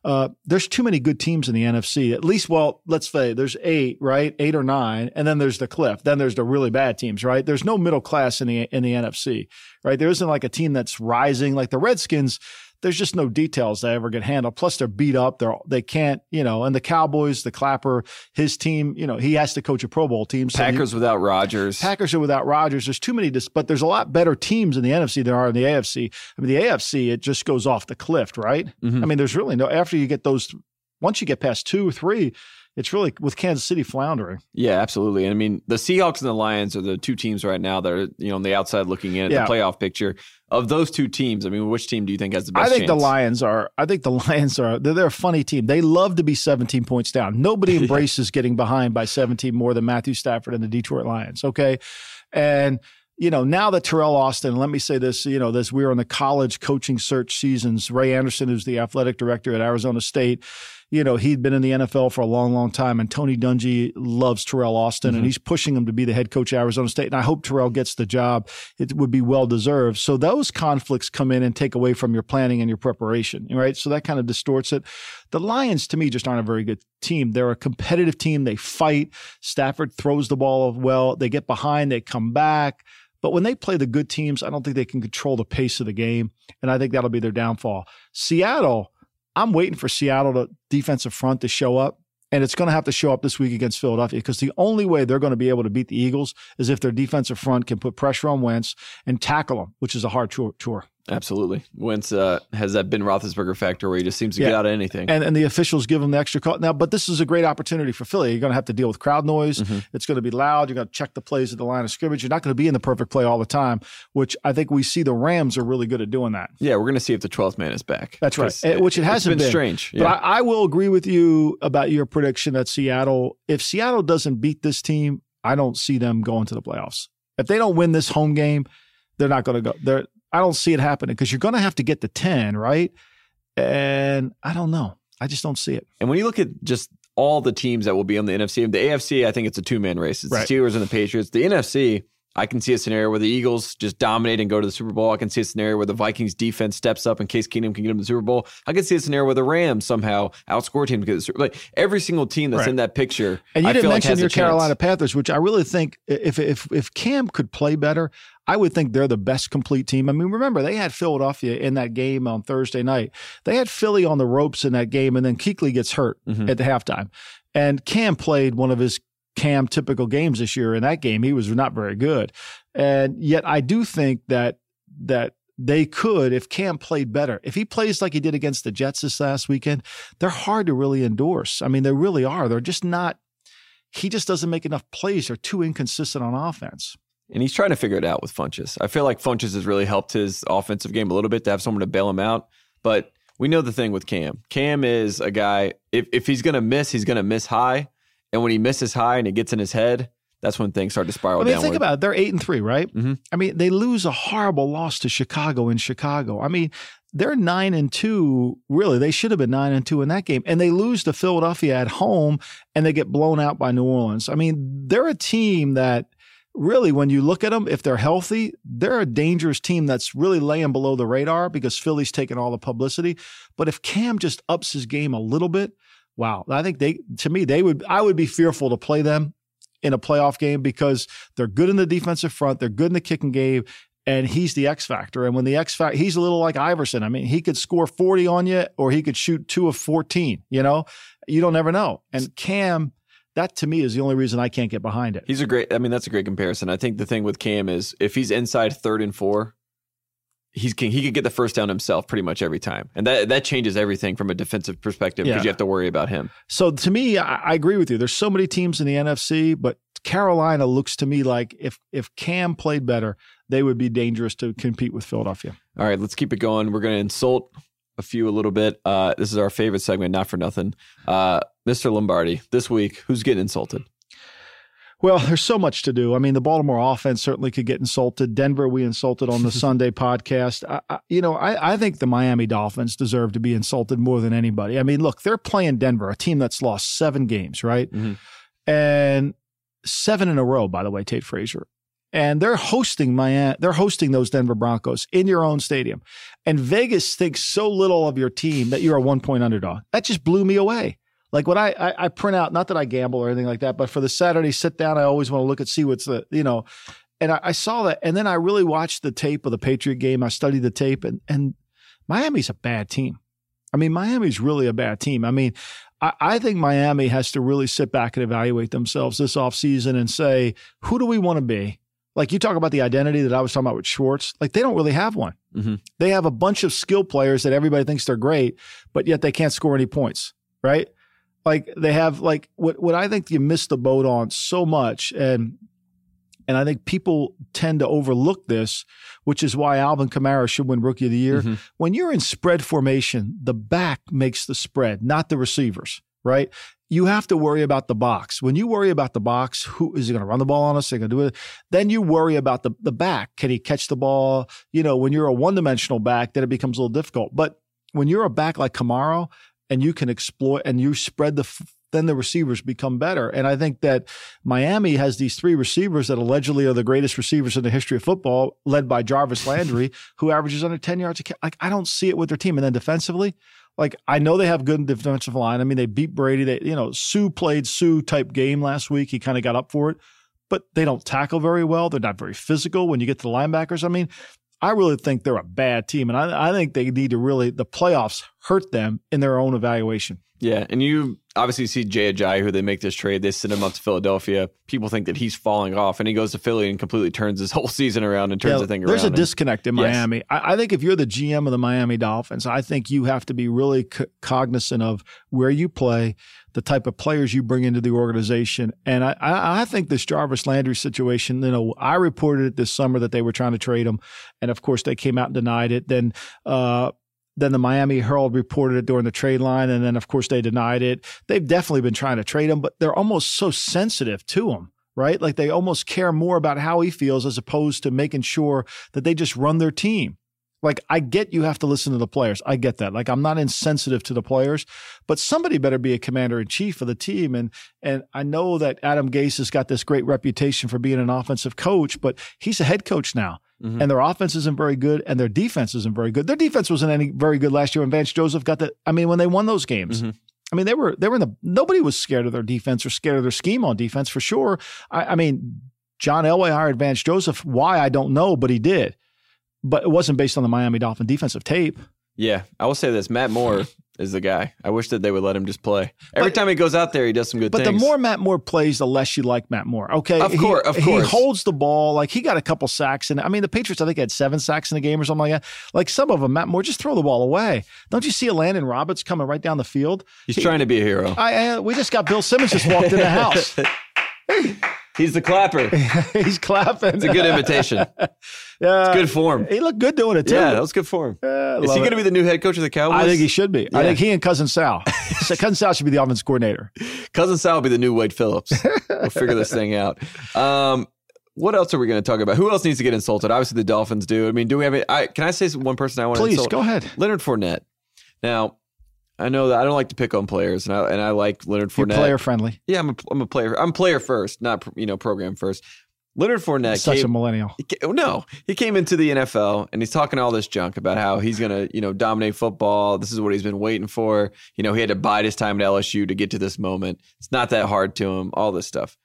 Uh, there's too many good teams in the NFC. At least, well, let's say there's eight, right? Eight or nine, and then there's the cliff. Then there's the really bad teams, right? There's no middle class in the in the NFC, right? There isn't like a team that's rising like the Redskins. There's just no details that ever get handled. Plus, they're beat up. They're they can't, you know. And the Cowboys, the Clapper, his team, you know, he has to coach a Pro Bowl team. So Packers you, without Rodgers. Packers are without Rodgers. There's too many, but there's a lot better teams in the NFC than there are in the AFC. I mean, the AFC it just goes off the cliff, right? Mm-hmm. I mean, there's really no after you get those. Once you get past two or three, it's really with Kansas City floundering. Yeah, absolutely. And I mean, the Seahawks and the Lions are the two teams right now that are you know on the outside looking in at yeah. the playoff picture. Of those two teams, I mean, which team do you think has the best? I think chance? the Lions are. I think the (laughs) Lions are. They're, they're a funny team. They love to be 17 points down. Nobody (laughs) embraces getting behind by 17 more than Matthew Stafford and the Detroit Lions. Okay, and you know, now that Teryl Austin, let me say this, you know, this we're in the college coaching search seasons. Ray Anderson, who's the athletic director at Arizona State, you know, he'd been in the NFL for a long, long time, and Tony Dungy loves Teryl Austin, mm-hmm. and he's pushing him to be the head coach at Arizona State. And I hope Teryl gets the job. It would be well deserved. So those conflicts come in and take away from your planning and your preparation, right? So that kind of distorts it. The Lions, to me, just aren't a very good team. They're a competitive team. They fight. Stafford throws the ball well. They get behind. They come back. But when they play the good teams, I don't think they can control the pace of the game. And I think that'll be their downfall. Seattle, I'm waiting for Seattle to defensive front to show up. And it's going to have to show up this week against Philadelphia because the only way they're going to be able to beat the Eagles is if their defensive front can put pressure on Wentz and tackle him, which is a hard tour. Absolutely. Wentz uh, has that Ben Roethlisberger factor where he just seems to yeah. get out of anything. And, and the officials give him the extra call. Now, but this is a great opportunity for Philly. You're going to have to deal with crowd noise. Mm-hmm. It's going to be loud. You're going to check the plays at the line of scrimmage. You're not going to be in the perfect play all the time, which I think we see the Rams are really good at doing that. Yeah, we're going to see if the 12th man is back. That's right, it, which it hasn't been, been. strange. Yeah. But I, I will agree with you about your prediction that Seattle, if Seattle doesn't beat this team, I don't see them going to the playoffs. If they don't win this home game, they're not going to go. They're I don't see it happening because you're going to have to get to 10, right? And I don't know. I just don't see it. And when you look at just all the teams that will be on the NFC, the AFC, I think it's a two man race. It's right. the Steelers and the Patriots. The NFC, I can see a scenario where the Eagles just dominate and go to the Super Bowl. I can see a scenario where the Vikings defense steps up in Case Keenum can get them to the Super Bowl. I can see a scenario where the Rams somehow outscore teams because like every single team that's right. in that picture. And you I didn't mention like your Carolina Panthers, which I really think if if if Cam could play better, I would think they're the best complete team. I mean, remember they had Philadelphia in that game on Thursday night. They had Philly on the ropes in that game, and then Kuechly gets hurt mm-hmm. at the halftime. And Cam played one of his Cam typical games this year. In that game, he was not very good. And yet I do think that that they could if Cam played better. If he plays like he did against the Jets this last weekend, they're hard to really endorse. I mean, they really are. They're just not he just doesn't make enough plays. They're too inconsistent on offense. And he's trying to figure it out with Funchess. I feel like Funchess has really helped his offensive game a little bit to have someone to bail him out. But we know the thing with Cam. Cam is a guy, if, if he's going to miss, he's going to miss high. And when he misses high and it gets in his head, that's when things start to spiral I mean, downward. think about it. They're eight and three, right? Mm-hmm. I mean, they lose a horrible loss to Chicago in Chicago. I mean, they're nine and two. Really, they should have been nine and two in that game, and they lose to Philadelphia at home, and they get blown out by New Orleans. I mean, they're a team that really, when you look at them, if they're healthy, they're a dangerous team that's really laying below the radar because Philly's taking all the publicity. But if Cam just ups his game a little bit, wow, I think they, to me, they would, I would be fearful to play them in a playoff game because they're good in the defensive front, they're good in the kicking game, and he's the X factor. And when the X factor, he's a little like Iverson. I mean, he could score 40 on you or he could shoot two of 14, you know, you don't ever know. And Cam, that to me is the only reason I can't get behind it. He's a great, I mean, that's a great comparison. I think the thing with Cam is if he's inside third and four, he's he could get the first down himself pretty much every time, and that that changes everything from a defensive perspective because yeah. you have to worry about him. So to me, I, I, agree with you. There's so many teams in the NFC, but Carolina looks to me like if if Cam played better, they would be dangerous to compete with Philadelphia. All right, let's keep it going. We're going to insult a few a little bit. Uh, this is our favorite segment, not for nothing. Uh, Mr. Lombardi, this week, who's getting insulted? Well, (laughs) there's so much to do. I mean, the Baltimore offense certainly could get insulted. Denver, we insulted on the (laughs) Sunday podcast. I, I, you know, I, I, think the Miami Dolphins deserve to be insulted more than anybody. I mean, look, they're playing Denver, a team that's lost seven games, right? Mm-hmm. And seven in a row, by the way, Tate Frazier. And they're hosting Miami, they're hosting those Denver Broncos in your own stadium. And Vegas thinks so little of your team that you're a one point underdog. That just blew me away. Like when I, I, I print out, not that I gamble or anything like that, but for the Saturday sit down, I always want to look and see what's the you know. And I, I saw that, and then I really watched the tape of the Patriot game. I studied the tape, and and Miami's a bad team. I mean, Miami's really a bad team. I mean, I, I think Miami has to really sit back and evaluate themselves this offseason and say, who do we want to be? Like you talk about the identity that I was talking about with Schwartz, like they don't really have one. Mm-hmm. They have a bunch of skill players that everybody thinks they're great, but yet they can't score any points, right? Like they have like what what I think you missed the boat on so much, and and I think people tend to overlook this, which is why Alvin Kamara should win Rookie of the Year. Mm-hmm. When you're in spread formation, the back makes the spread, not the receivers, right? You have to worry about the box. When you worry about the box, who is he going to run the ball on us? They're going to do it? Then you worry about the, the back. Can he catch the ball? You know, when you're a one dimensional back, then it becomes a little difficult. But when you're a back like Kamara and you can exploit and you spread the then the receivers become better. And I think that Miami has these three receivers that allegedly are the greatest receivers in the history of football, led by Jarvis (laughs) Landry, who averages under 10 yards a catch. Like, I don't see it with their team. And then defensively, like, I know they have good defensive line. I mean, they beat Brady. They, you know, Suh played Suh type game last week. He kind of got up for it, but they don't tackle very well. They're not very physical when you get to the linebackers. I mean, I really think they're a bad team. And I, I think they need to really, the playoffs hurt them in their own evaluation. Yeah, and you obviously see Jay Ajayi, who they make this trade. They send him up to Philadelphia. People think that he's falling off, and he goes to Philly and completely turns his (laughs) whole season around and turns yeah, the thing there's around. There's a disconnect in Miami. Yes. I, I, think if you're the GM of the Miami Dolphins, I think you have to be really c- cognizant of where you play, the type of players you bring into the organization. And I, I, think this Jarvis Landry situation, you know, I reported it this summer that they were trying to trade him. And of course, they came out and denied it. Then, uh, then the Miami Herald reported it during the trade line, and then of course they denied it. They've definitely been trying to trade him, but they're almost so sensitive to him, right? Like they almost care more about how he feels as opposed to making sure that they just run their team. Like I get you have to listen to the players. I get that. Like I'm not insensitive to the players, but somebody better be a commander in chief of the team. And and I know that Adam Gase has got this great reputation for being an offensive coach, but he's a head coach now. Mm-hmm. And their offense isn't very good, and their defense isn't very good. Their defense wasn't any very good last year. And Vance Joseph got the. I mean, when they won those games, mm-hmm. I mean, they were they were in the. Nobody was scared of their defense or scared of their scheme on defense for sure. I, I mean, John Elway hired Vance Joseph. Why I don't know, but he did. But it wasn't based on the Miami Dolphin defensive tape. Yeah, I will say this: Matt Moore (laughs) is the guy. I wish that they would let him just play. Every but, time he goes out there, he does some good but things. But the more Matt Moore plays, the less you like Matt Moore. Okay, of course, of course. He holds the ball like he got a couple sacks, and I mean the Patriots. I think had seven sacks in the game or something like that. Like some of them, Matt Moore just throw the ball away. Don't you see Elandon Roberts coming right down the field? He's he, trying to be a hero. I, I, we just got Bill Simmons just walked in the house. (laughs) He's the clapper. (laughs) He's clapping. It's a good invitation. Yeah, it's good form. He looked good doing it too. Yeah, that was good form. Yeah, Is he going to be the new head coach of the Cowboys? I think he should be. Yeah. I think he and Cousin Sal. (laughs) Cousin Sal should be the offense coordinator. Cousin Sal will be the new Wade Phillips. we'll figure this thing out. Um, what else are we going to talk about? Who else needs to get insulted? Obviously, the Dolphins do. I mean, do we have? A, I, can I say one person I want Please, to insult? go ahead. Leonard Fournette. Now, I know that I don't like to pick on players, and I and I like Leonard Fournette. You're player friendly. Yeah, I'm a, I'm a player. I'm player first, not you know program first. Leonard Fournette, such came, a millennial. He, no, he came into the NFL and he's talking all this junk about how he's gonna you know dominate football. This is what he's been waiting for. You know, he had to bide his time at LSU to get to this moment. It's not that hard to him. All this stuff.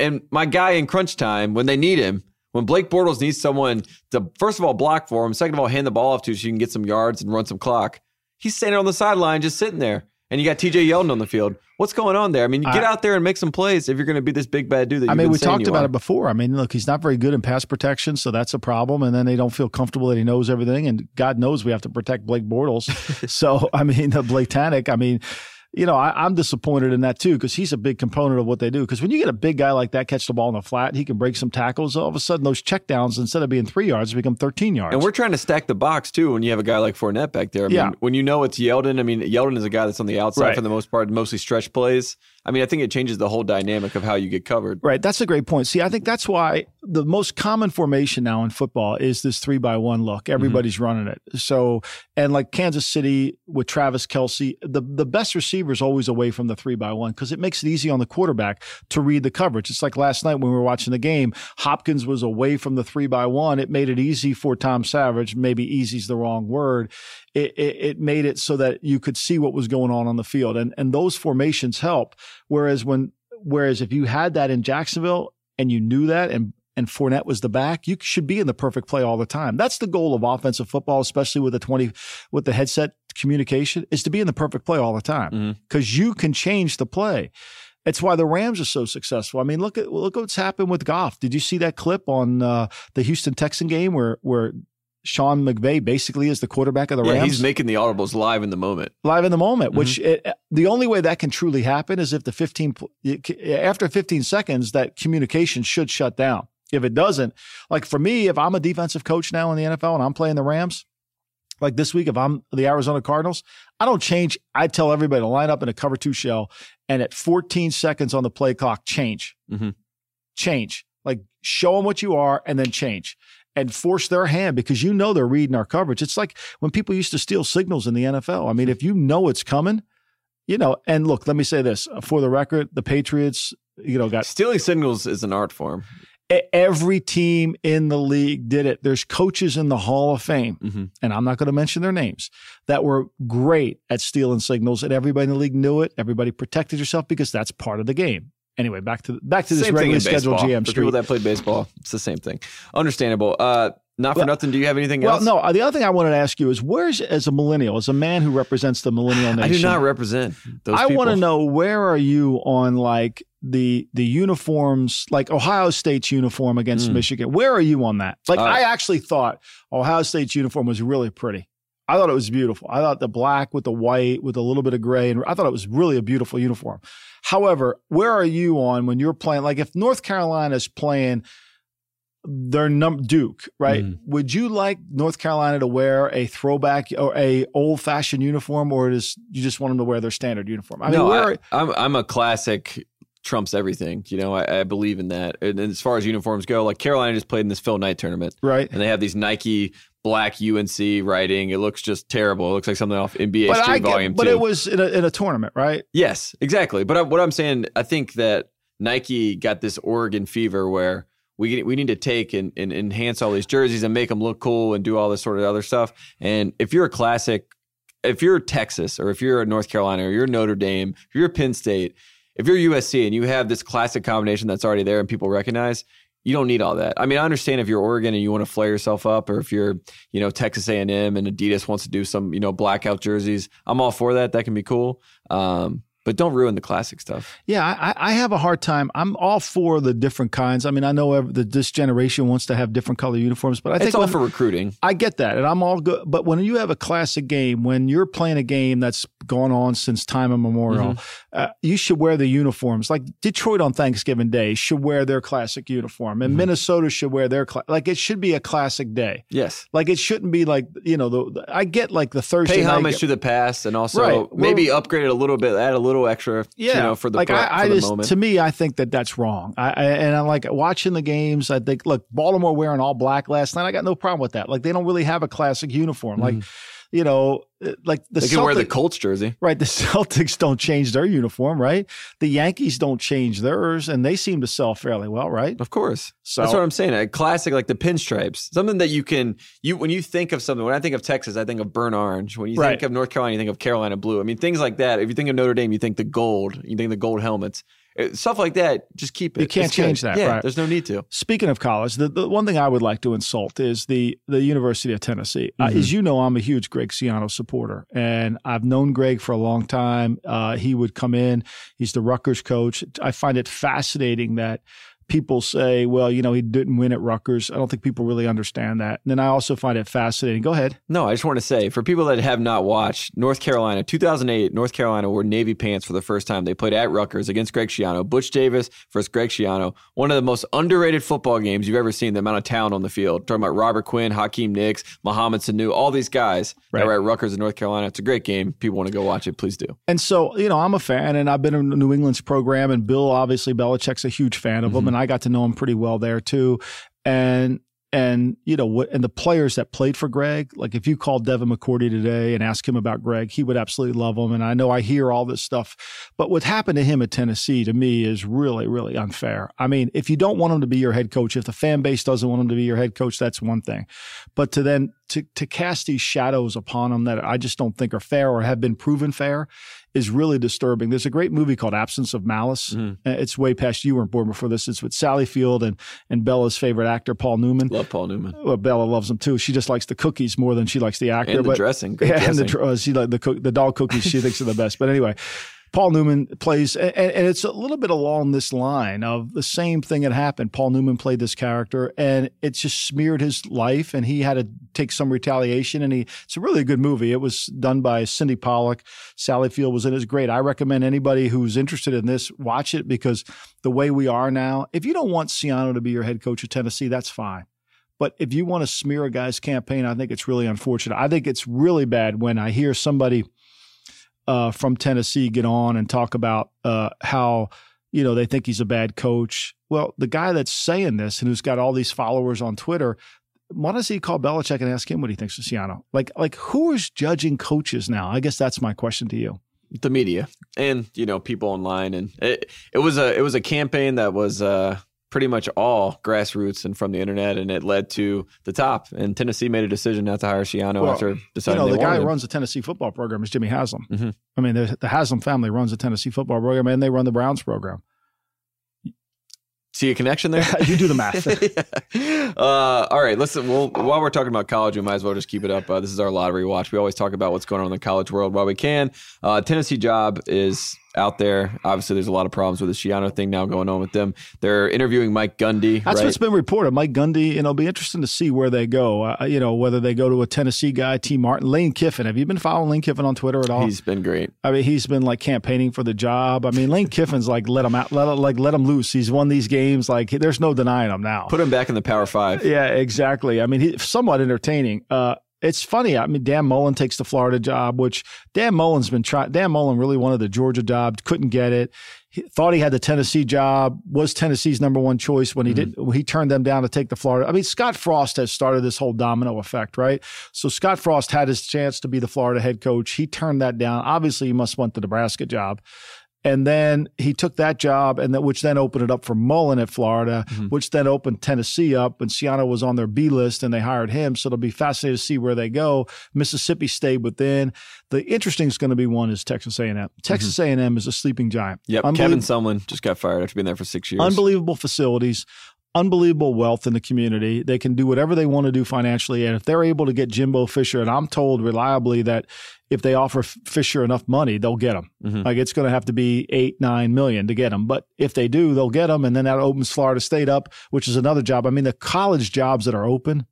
And my guy in crunch time when they need him, when Blake Bortles needs someone to first of all block for him, second of all hand the ball off to so you can get some yards and run some clock. He's standing on the sideline just sitting there and you got TJ Yeldon on the field. What's going on there? I mean, you get I, out there and make some plays if you're going to be this big bad dude. That I mean, we talked about are. it before. I mean, look, he's not very good in pass protection, so that's a problem. And then they don't feel comfortable that he knows everything. And God knows we have to protect Blake Bortles. (laughs) so I mean, the Blake Tannick. I mean, you know, I, am disappointed in that too because he's a big component of what they do. Because when you get a big guy like that catch the ball in the flat, he can break some tackles. All of a sudden, those checkdowns instead of being three yards become 13 yards. And we're trying to stack the box too when you have a guy like Fournette back there. I yeah. Mean, when you know it's Yeldon, I mean, Yeldon is a guy that's on the outside right. for the most part, mostly stretch plays. I mean, I think it changes the whole dynamic of how you get covered. Right. That's a great point. See, I think that's why the most common formation now in football is this three by one look. Mm-hmm. Everybody's mm-hmm. running it. So, and like Kansas City with Travis Kelce, the, the best receiver is always away from the three by one because it makes it easy on the quarterback to read the coverage. It's like last night when we were watching the game, Hopkins was away from the three by one. It made it easy for Tom Savage. Maybe easy is the wrong word it, it, it, made it so that you could see what was going on on the field. And, and those formations help. Whereas when, whereas if you had that in Jacksonville and you knew that and, and Fournette was the back, you should be in the perfect play all the time. That's the goal of offensive football, especially with the 20, with the headset communication, is to be in the perfect play all the time because mm-hmm. you can change the play. It's why the Rams are so successful. I mean, look at look what's happened with Goff. Did you see that clip on uh, the Houston Texan game where where Sean McVay basically is the quarterback of the yeah, Rams. He's making the audibles live in the moment. Live in the moment, mm-hmm. which it, the only way that can truly happen is if the 15 after 15 seconds that communication should shut down. If it doesn't, like for me, if I'm a defensive coach now in the NFL and I'm playing the Rams, like this week, if I'm the Arizona Cardinals, I don't change. I tell everybody to line up in a cover two shell, and at 14 seconds on the play clock, change, mm-hmm. change. Like show them what you are, and then change and force their hand because you know they're reading our coverage. It's like when people used to steal signals in the NFL. I mean, if you know it's coming, you know, and look, let me say this for the record, the Patriots, you know, got stealing signals is an art form. Every team in the league did it. There's coaches in the Hall of Fame, mm-hmm. and I'm not going to mention their names, that were great at stealing signals, and everybody in the league knew it. Everybody protected yourself because that's part of the game. Anyway, back to back to this regularly scheduled GM For people that played baseball, it's the same thing. Understandable. Uh, not for well, nothing. Do you have anything well, else? Well, no. The other thing I wanted to ask you is, where's as a millennial, as a man who represents the millennial nation? I do not represent those. I want to know where are you on like the the uniforms, like Ohio State's uniform against mm. Michigan. Where are you on that? Like, uh, I actually thought Ohio State's uniform was really pretty. I thought it was beautiful. I thought the black with the white with a little bit of gray, and I thought it was really a beautiful uniform. However, where are you on when you're playing? Like if North Carolina is playing their num Duke, right? Mm. Would you like North Carolina to wear a throwback or a old fashioned uniform, or does you just want them to wear their standard uniform? I mean, no, I, I'm I'm a classic trumps everything. You know, I, I believe in that. And, and, as far as uniforms go, like Carolina just played in this Phil Knight tournament, right? And they have these Nike black UNC writing. It looks just terrible. It looks like something off NBA but Street Volume But it was in a, in a tournament, right? Yes, exactly. But I, what I'm saying, I think that Nike got this Oregon fever where we we need to take and, and enhance all these jerseys and make them look cool and do all this sort of other stuff. And if you're a classic, if you're Texas or if you're a North Carolina or you're Notre Dame, if you're Penn State, if you're USC and you have this classic combination that's already there and people recognize, you don't need all that. I mean, I understand if you're Oregon and you want to flare yourself up, or if you're, you know, Texas A&M and Adidas wants to do some, you know, blackout jerseys. I'm all for that. That can be cool. Um, but don't ruin the classic stuff. Yeah, I, I, have a hard time. I'm all for the different kinds. I mean, I know that this generation wants to have different color uniforms, but I think it's all for recruiting. I get that, and I'm all good. But when you have a classic game, when you're playing a game that's gone on since time immemorial, mm-hmm. uh, you should wear the uniforms. Like Detroit on Thanksgiving Day should wear their classic uniform, and mm-hmm. Minnesota should wear their cl- like it should be a classic day. Yes, like it shouldn't be like you know the, the I get like the Thursday. Pay homage to the past, and also right. maybe well, upgrade it a little bit, add a little little extra, yeah, you know, for the like. Pro, I, I just moment. to me, I think that that's wrong. I, I and I'm like watching the games. I think, look, Baltimore wearing all black last night. I got no problem with that. Like they don't really have a classic uniform. Mm-hmm. Like you know, uh, like the they can Celtics, wear the Colts jersey, right? The (laughs) Celtics don't change their uniform, right? The Yankees don't change theirs, and they seem to sell fairly well, right? Of course. So that's what I'm saying. A classic like the pinstripes, something that you can you when you think of something. When I think of Texas, I think of burnt orange. When you right. think of North Carolina, you think of Carolina blue. I mean, things like that. If you think of Notre Dame, you think the gold. You think the gold helmets. Uh, stuff like that, just keep it. You can't it's change good. that. Yeah, right. there's no need to. Speaking of college, the, the one thing I would like to insult is the the University of Tennessee. Uh, mm-hmm. Uh, as you know, I'm a huge Greg Schiano supporter, and I've known Greg for a long time. Uh, he would come in. He's the Rutgers coach. I find it fascinating that people say, well, you know, he didn't win at Rutgers. I don't think people really understand that. And then I also find it fascinating. Go ahead. No, I just want to say for people that have not watched North Carolina, 2008, North Carolina wore Navy pants for the first time. They played at Rutgers against Greg Schiano. Butch Davis versus Greg Schiano. One of the most underrated football games you've ever seen, the amount of talent on the field. Talking about Robert Quinn, Hakeem Nicks, Mohamed Sanu, all these guys right. that were at Rutgers in North Carolina. It's a great game. People want to go watch it, please do. And so, you know, I'm a fan and I've been in New England's program and Bill, obviously, Belichick's a huge fan of mm-hmm. them. And I got to know him pretty well there too. And and you know what and the players that played for Greg, like if you called Devin McCourty today and ask him about Greg, he would absolutely love him. And I know I hear all this stuff, but what happened to him at Tennessee to me is really, really unfair. I mean, if you don't want him to be your head coach, if the fan base doesn't want him to be your head coach, that's one thing. But to then to to cast these shadows upon him that I just don't think are fair or have been proven fair is really disturbing. There's a great movie called Absence of Malice. Mm-hmm. It's way past you weren't born before this. It's with Sally Field and and Bella's favorite actor Paul Newman. Love Paul Newman. Well, Bella loves him too. She just likes the cookies more than she likes the actor. And the but, dressing. Great (laughs) yeah, dressing. and the uh, she like the cook, the dog cookies. She thinks are the best. But anyway. Paul Newman plays, and, and, it's a little bit along this line of the same thing that happened. Paul Newman played this character, and it just smeared his life, and he had to take some retaliation. And he, it's a really good movie. It was done by Sydney Pollack. Sally Field was in it. It's great. I recommend anybody who's interested in this watch it because the way we are now, if you don't want Schiano to be your head coach of Tennessee, that's fine. But if you want to smear a guy's campaign, I think it's really unfortunate. I think it's really bad when I hear somebody uh, from Tennessee get on and talk about uh, how you know they think he's a bad coach. Well, the guy that's saying this and who's got all these followers on Twitter, why does he call Belichick and ask him what he thinks of Schiano? Like, like who is judging coaches now? I guess that's my question to you. The media and you know people online, and it, it was a it was a campaign that was uh, pretty much all grassroots and from the internet, and it led to the top. And Tennessee made a decision not to hire Schiano well, after deciding. You know, the guy who runs the Tennessee football program is Jimmy Haslam. Mm-hmm. I mean, the Haslam family runs the Tennessee football program, and they run the Browns program. See a connection there? (laughs) you do the math. (laughs) yeah. uh, all right, listen. Well, while we're talking about college, we might as well just keep it up. Uh, this is our lottery watch. We always talk about what's going on in the college world while we can. Uh, Tennessee job is out there. Obviously, there's a lot of problems with the Schiano thing now going on with them. They're interviewing Mike Gundy. That's right? what's been reported. Mike Gundy, and it'll be interesting to see where they go. Uh, you know, whether they go to a Tennessee guy, Tee Martin, Lane Kiffin. Have you been following Lane Kiffin on Twitter at all? He's been great. I mean, he's been like campaigning for the job. I mean, Lane Kiffin's like let him out, let like let him loose. He's won these games. Like there's no denying him now. Put him back in the Power Five. Yeah, exactly. I mean, he's somewhat entertaining. Uh, it's funny. I mean, Dan Mullen takes the Florida job, which Dan Mullen's been trying. Dan Mullen really wanted the Georgia job, couldn't get it. He thought he had the Tennessee job, was Tennessee's number one choice when he mm-hmm. did. He turned them down to take the Florida. I mean, Scott Frost has started this whole domino effect, right? So Scott Frost had his chance to be the Florida head coach. He turned that down. Obviously, he must want the Nebraska job. And then he took that job, and that which then opened it up for Mullen at Florida, mm-hmm. which then opened Tennessee up. And Schiano was on their B list, and they hired him. So it'll be fascinating to see where they go. Mississippi stayed within. The interesting is going to be one is Texas A&M. Texas mm-hmm. A&M is a sleeping giant. Yep, Kevin Sumlin just got fired after being there for six years. Unbelievable facilities, unbelievable wealth in the community. They can do whatever they want to do financially. And if they're able to get Jimbo Fisher, and I'm told reliably that if they offer Fisher enough money, they'll get him. Mm-hmm. Like it's going to have to be eight, nine million to get him. But if they do, they'll get him. And then that opens Florida State up, which is another job. I mean, the college jobs that are open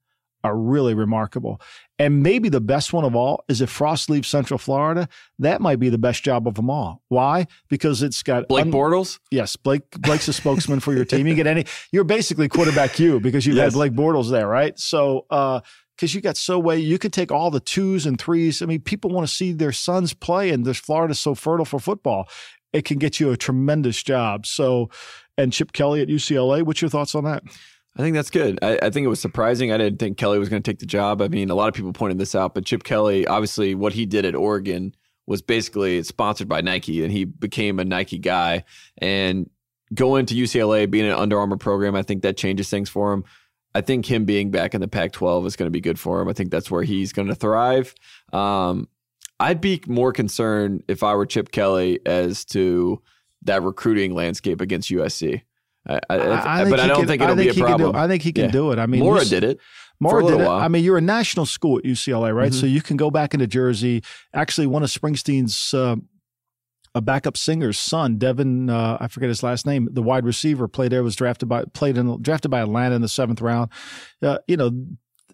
are really remarkable. And maybe the best one of all is if Frost leaves Central Florida, that might be the best job of them all. Why? Because it's got Blake un- Bortles. Yes, Blake. Blake's a spokesman for your team. You get any. You're basically quarterback you because you've yes. had Blake Bortles there, right? So. uh because you got so way you could take all the twos and threes. I mean, people want to see their sons play, and this Florida's so fertile for football. It can get you a tremendous job. So, and Chip Kelly at UCLA. What's your thoughts on that? I think that's good. I, I, think it was surprising. I didn't think Kelly was going to take the job. I mean, a lot of people pointed this out, but Chip Kelly, obviously, what he did at Oregon was basically sponsored by Nike, and he became a Nike guy. And going to UCLA, being an Under Armour program, I think that changes things for him. I think him being back in the Pac 12 is going to be good for him. I think that's where he's going to thrive. Um, I'd be more concerned if I were Chip Kelly as to that recruiting landscape against USC. I, I, I but I don't can, think it'll think be a problem. I think he can yeah. do it. I mean, Mora did it. Mora did it. While. I mean, you're a national school at UCLA, right? Mm-hmm. So you can go back into Jersey. Actually, one of Springsteen's uh, a backup singer's son, Devin, uh, I forget his last name, the wide receiver, played there, was drafted by played in drafted by Atlanta in the seventh round. Uh, you know,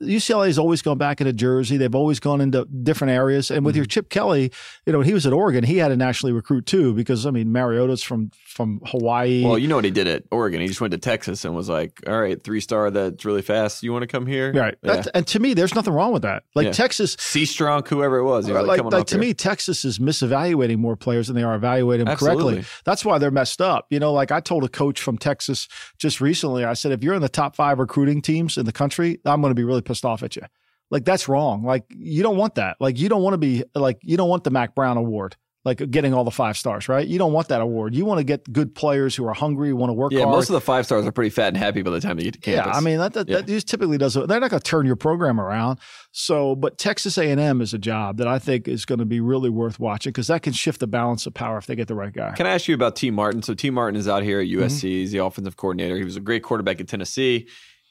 UCLA has always gone back into Jersey. They've always gone into different areas. And with mm-hmm. your Chip Kelly, you know, when he was at Oregon, he had to nationally recruit too, because I mean, Mariota's from from Hawaii. Well, you know what he did at Oregon? He just went to Texas and was like, "All right, three star that's really fast. You want to come here?" Right. Yeah. and to me, there's nothing wrong with that. Like yeah. Texas, C Strong, whoever it was, like, like, like to here. me, Texas is misevaluating more players than they are evaluating them Absolutely. correctly. That's why they're messed up. You know, like I told a coach from Texas just recently, I said, if you're in the top five recruiting teams in the country, I'm going to be really pissed off at you. Like that's wrong. Like you don't want that. Like you don't want to be like you don't want the Mac Brown award. like getting all the five stars, right? You don't want that award. You want to get good players who are hungry, want to work yeah, hard. most of the five stars are pretty fat and happy by the time they get to campus. Yeah, I mean that that, yeah. that just typically doesn't. They're not going to turn your program around. So, but Texas A and M is a job that I think is going to be really worth watching because that can shift the balance of power if they get the right guy. Can I ask you about Tee Martin? So Tee Martin is out here at USC. Mm-hmm. He's the offensive coordinator. He was a great quarterback at Tennessee.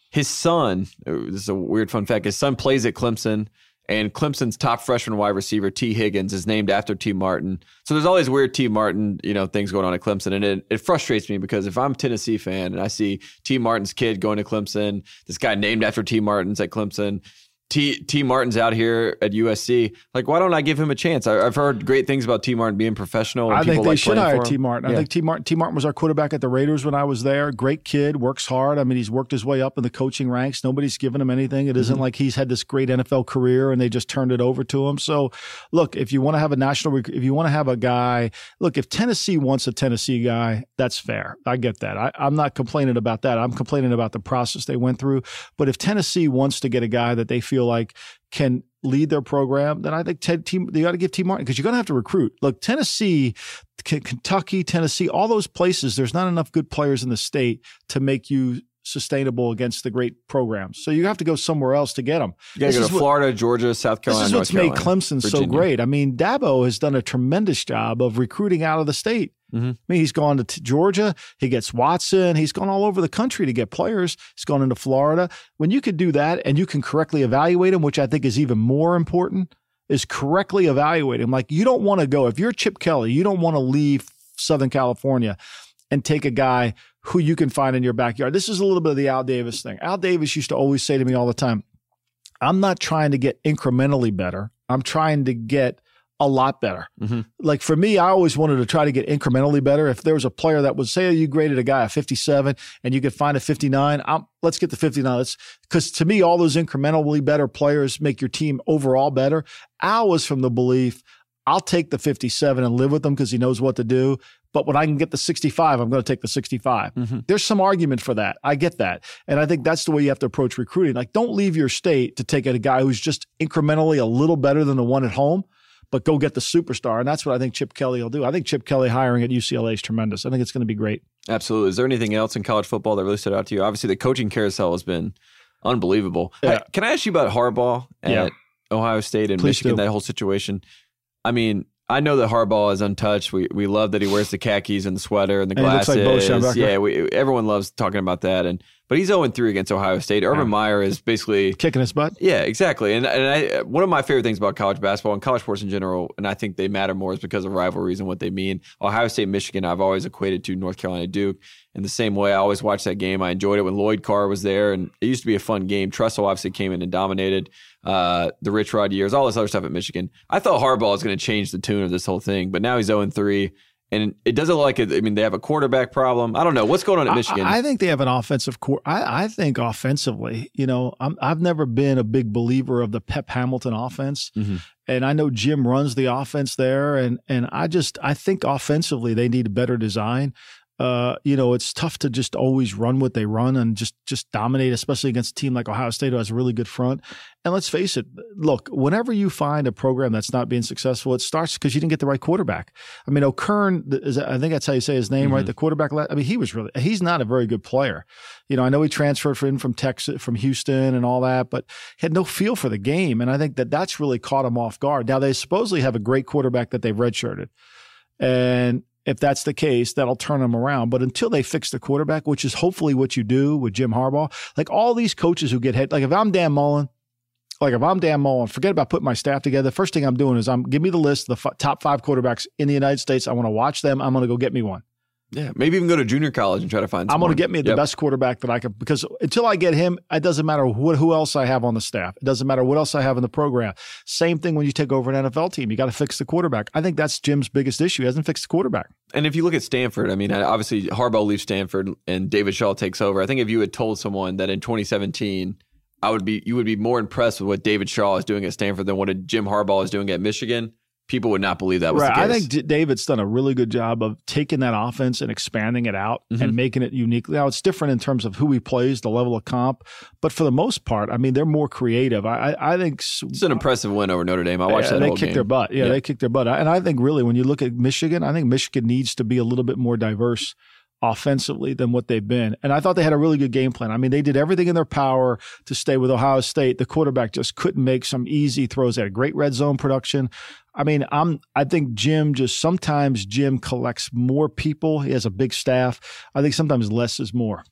His son, uh, this is a weird fun fact. His son plays at Clemson. And Clemson's top freshman wide receiver, Tee Higgins, is named after Tee Martin. So there's all these weird Tee Martin, you know, things going on at Clemson. And it, it frustrates me because if I'm a Tennessee fan and I see Tee Martin's kid going to Clemson, this guy named after Tee Martin's at Clemson, T Tee Martin's out here at USC. Like, why don't I give him a chance? I, have heard great things about Tee Martin being professional. I think they like should hire Tee Martin. Yeah. I think Tee Martin. Tee Martin was our quarterback at the Raiders when I was there. Great kid, works hard. I mean, he's worked his way up in the coaching ranks. Nobody's given him anything. It isn't mm-hmm. like he's had this great NFL career and they just turned it over to him. So, look, if you want to have a national, if you want to have a guy, look, if Tennessee wants a Tennessee guy, that's fair. I get that. I, I'm not complaining about that. I'm complaining about the process they went through. But if Tennessee wants to get a guy that they feel like can lead their program, then I think Ted team they got to give Tee Martin because you're going to have to recruit. Look, Tennessee, K- Kentucky, Tennessee, all those places. There's not enough good players in the state to make you sustainable against the great programs. So you have to go somewhere else to get them. You got to go to Florida, what, Georgia, South Carolina. This is what's Carolina, made Clemson Virginia. so great. I mean, Dabo has done a tremendous job of recruiting out of the state. Mm-hmm. I mean, he's gone to t- Georgia. He gets Watson. He's gone all over the country to get players. He's gone into Florida. When you can do that and you can correctly evaluate him, which I think is even more important, is correctly evaluate him. Like you don't want to go if you're Chip Kelly, you don't want to leave Southern California and take a guy who you can find in your backyard. This is a little bit of the Al Davis thing. Al Davis used to always say to me all the time, "I'm not trying to get incrementally better. I'm trying to get." a lot better. Mm-hmm. Like for me, I always wanted to try to get incrementally better. If there was a player that was, say, you graded a guy a 57 and you could find a 59, I'm, let's get the 59. Let's, because to me, all those incrementally better players make your team overall better. Al was from the belief, I'll take the 57 and live with them because he knows what to do. But when I can get the 65, I'm going to take the 65. Mm-hmm. There's some argument for that. I get that. And I think that's the way you have to approach recruiting. Like, don't leave your state to take a guy who's just incrementally a little better than the one at home but go get the superstar. And that's what I think Chip Kelly will do. I think Chip Kelly hiring at UCLA is tremendous. I think it's going to be great. Absolutely. Is there anything else in college football that really stood out to you? Obviously, the coaching carousel has been unbelievable. Yeah. Can I ask you about Harbaugh at yeah. Ohio State and Please Michigan, do. that whole situation? I mean, I know that Harbaugh is untouched. We we love that he wears the khakis and the sweater and the and glasses. Like yeah, we, everyone loves talking about that. And but he's 0 3 against Ohio State. Urban yeah. Meyer is basically kicking his butt. Yeah, exactly. And and I, one of my favorite things about college basketball and college sports in general, and I think they matter more, is because of rivalries and what they mean. Ohio State, Michigan, I've always equated to North Carolina, Duke. In the same way, I always watched that game. I enjoyed it when Lloyd Carr was there, and it used to be a fun game. Tressel obviously came in and dominated uh, the Rich Rod years, all this other stuff at Michigan. I thought Harbaugh was going to change the tune of this whole thing, but now he's 0 3 and it doesn't look like it. I mean, they have a quarterback problem. I don't know what's going on at Michigan. I, I think they have an offensive core. I, I, think offensively, you know, i have never been a big believer of the Pep Hamilton offense, mm-hmm. and I know Jim runs the offense there, and and I just I think offensively they need a better design uh, you know, it's tough to just always run what they run and just just dominate, especially against a team like Ohio State who has a really good front. And let's face it, look, whenever you find a program that's not being successful, it starts because you didn't get the right quarterback. I mean, O'Korn, is, I think that's how you say his name, mm-hmm. right? The quarterback. I mean, he was really he's not a very good player. You know, I know he transferred in from Texas, from Houston, and all that, but he had no feel for the game. And I think that that's really caught him off guard. Now they supposedly have a great quarterback that they've redshirted. And if that's the case, that'll turn them around. But until they fix the quarterback, which is hopefully what you do with Jim Harbaugh, like all these coaches who get hit, like if I'm Dan Mullen, like if I'm Dan Mullen, forget about putting my staff together. First thing I'm doing is I'm give me the list of the f- top five quarterbacks in the United States. I want to watch them. I'm going to go get me one. Yeah, maybe even go to junior college and try to find. I'm going to get me the yep. best quarterback that I can because until I get him, it doesn't matter what who else I have on the staff. It doesn't matter what else I have in the program. Same thing when you take over an NFL team, you got to fix the quarterback. I think that's Jim's biggest issue. He hasn't fixed the quarterback. And if you look at Stanford, I mean, obviously Harbaugh leaves Stanford and David Shaw takes over. I think if you had told someone that in 2017, I would be you would be more impressed with what David Shaw is doing at Stanford than what Jim Harbaugh is doing at Michigan. People would not believe that was right. the case. I think D- David's done a really good job of taking that offense and expanding it out Mm-hmm. and making it unique. Now it's different in terms of who he plays, the level of comp, but for the most part, I mean, they're more creative. I, I, I think it's an impressive win over Notre Dame. I watched yeah, that they kicked game. their butt. Yeah, Yeah. they kicked their butt. And I think really when you look at Michigan, I think Michigan needs to be a little bit more diverse offensively than what they've been. And I thought they had a really good game plan. I mean, they did everything in their power to stay with Ohio State. The quarterback just couldn't make some easy throws. They had a great red zone production. I mean, I'm I think Jim just sometimes Jim collects more people. He has a big staff. I think sometimes less is more.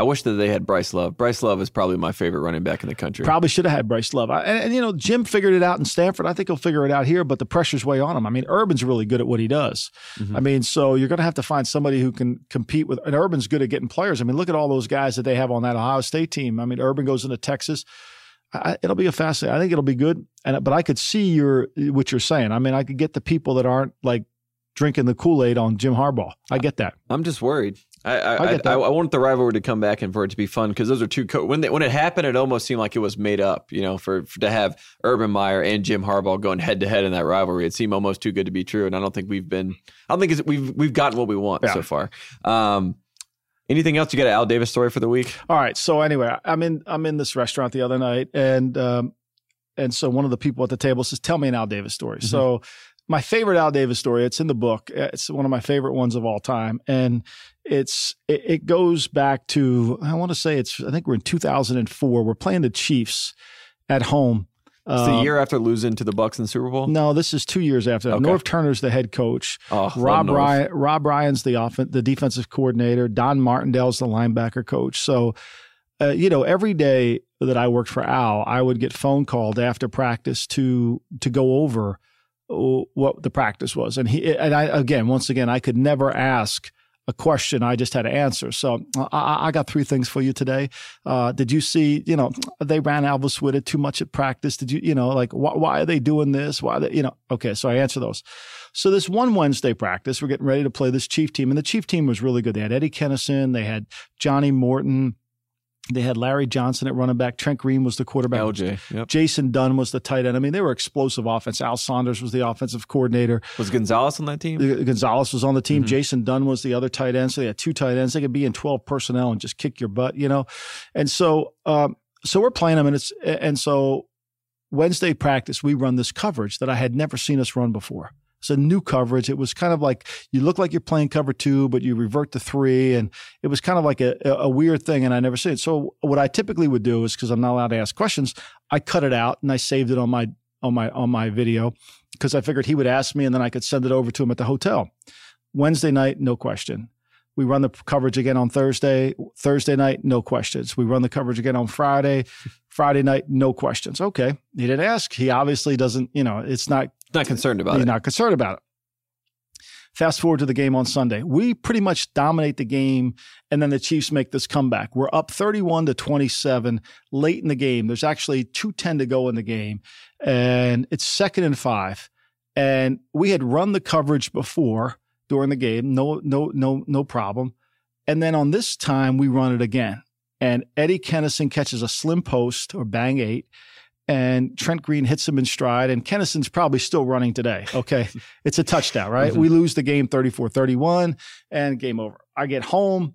I wish that they had Bryce Love. Bryce Love is probably my favorite running back in the country. Probably should have had Bryce Love. I- And, and, you know, Jim figured it out in Stanford. I think he'll figure it out here, but the pressure's way on him. I mean, Urban's really good at what he does. Mm-hmm. I mean, so you're going to have to find somebody who can compete with, and Urban's good at getting players. I mean, look at all those guys that they have on that Ohio State team. I mean, Urban goes into Texas. I, it'll be a fascinating. I think it'll be good. And but I could see your what you're saying. I mean, I could get the people that aren't like drinking the Kool Aid on Jim Harbaugh. I get that. I'm just worried. I I, I I. I, want the rivalry to come back and for it to be fun because those are two. Co- when they, when it happened, it almost seemed like it was made up. You know, for, for to have Urban Meyer and Jim Harbaugh going head to head in that rivalry, it seemed almost too good to be true. And I don't think we've been. I don't think it's, we've we've gotten what we want Yeah. so far. Um, anything else? You got an Al Davis story for the week? All right. So anyway, I'm in I'm in this restaurant the other night, and um, and so one of the people at the table says, "Tell me an Al Davis story." So my favorite Al Davis story, it's in the book. It's one of my favorite ones of all time, and it's it, it goes back to I want to say it's I think we're in 2004. We're playing the Chiefs at home. It's the Um, year after losing to the Bucs in the Super Bowl. No, this is two years after that. Okay. Norv Turner's the head coach. Oh, Rob Ryan, Rob Ryan's the offen- the defensive coordinator. Don Martindale's the linebacker coach. So, uh, you know, every day that I worked for Al, I would get phone called after practice to to go over what the practice was. And he and I again, once again, I could never ask a question. I just had to answer. So uh, I, I got three things for you today. Uh, did you see? You know, they ran Alvis with it too much at practice. Did you? You know, like wh- why are they doing this? Why? They, you know? Okay, so I answer those. So this one Wednesday practice, we're getting ready to play this Chief team, and the Chief team was really good. They had Eddie Kennison, they had Johnny Morton, they had Larry Johnson at running back. Trent Green was the quarterback. LJ. Yep. Jason Dunn was the tight end. I mean, they were explosive offense. Al Saunders was the offensive coordinator. Was Gonzalez on that team? Gonzalez was on the Mm-hmm. team. Jason Dunn was the other tight end. So they had two tight ends. They could be in 12 personnel and just kick your butt, you know? And so, um, so we're playing them and it's, and so Wednesday practice, we run this coverage that I had never seen us run before. It's a new coverage. It was kind of like you look like you're playing cover two, but you revert to three. And it was kind of like a, a weird thing. And I never seen it. So what I typically would do is because I'm not allowed to ask questions, I cut it out and I saved it on my, on my, on my video because I figured he would ask me and then I could send it over to him at the hotel. Wednesday night, no question. We run the coverage again on Thursday. Thursday night, no questions. We run the coverage again on Friday. Friday night, no questions. Okay. He didn't ask. He obviously doesn't, you know, it's not, Not concerned about it. he's not concerned about it. Fast forward to the game on Sunday. We pretty much dominate the game, and then the Chiefs make this comeback. We're up 31 to 27 late in the game. There's actually 210 to go in the game, and it's second and five. And we had run the coverage before during the game, no, no, no, no problem. And then on this time, we run it again. And Eddie Kennison catches a slim post or bang eight and Trent Green hits him in stride, and Kennison's probably still running today. Okay. (laughs) it's a touchdown, right? We lose the game 34 31 and game over. I get home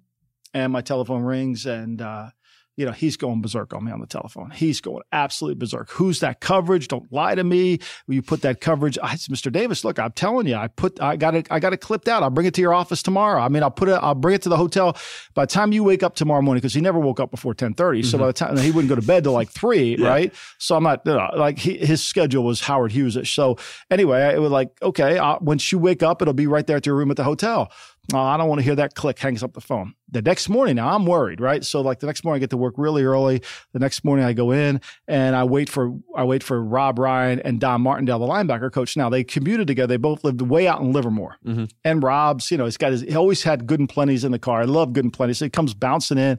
and my telephone rings, and, uh, you know, he's going berserk on me on the telephone. He's going absolutely berserk. Who's that coverage? Don't lie to me. Will you put that coverage? I said, Mr. Davis, look, I'm telling you, I put, I got it, I got it clipped out. I'll bring it to your office tomorrow. I mean, I'll put it, I'll bring it to the hotel. By the time you wake up tomorrow morning, because he never woke up before 1030. So by the time he wouldn't go to bed till like three, (laughs) right? So I'm not, you know, like he, his schedule was Howard Hughes. So anyway, it was like, okay, uh, once you wake up, it'll be right there at your room at the hotel. Uh, I don't want to hear that click, hangs up the phone. The next morning, now I'm worried, right? So like the next morning I get to work really early. The next morning I go in and I wait for, I wait for Rob Ryan and Don Martindale, the linebacker coach. Now they commuted together. They both lived way out in Livermore. And Rob's, you know, he's got his, he always had good and plenties in the car. I love good and plenties. So he comes bouncing in.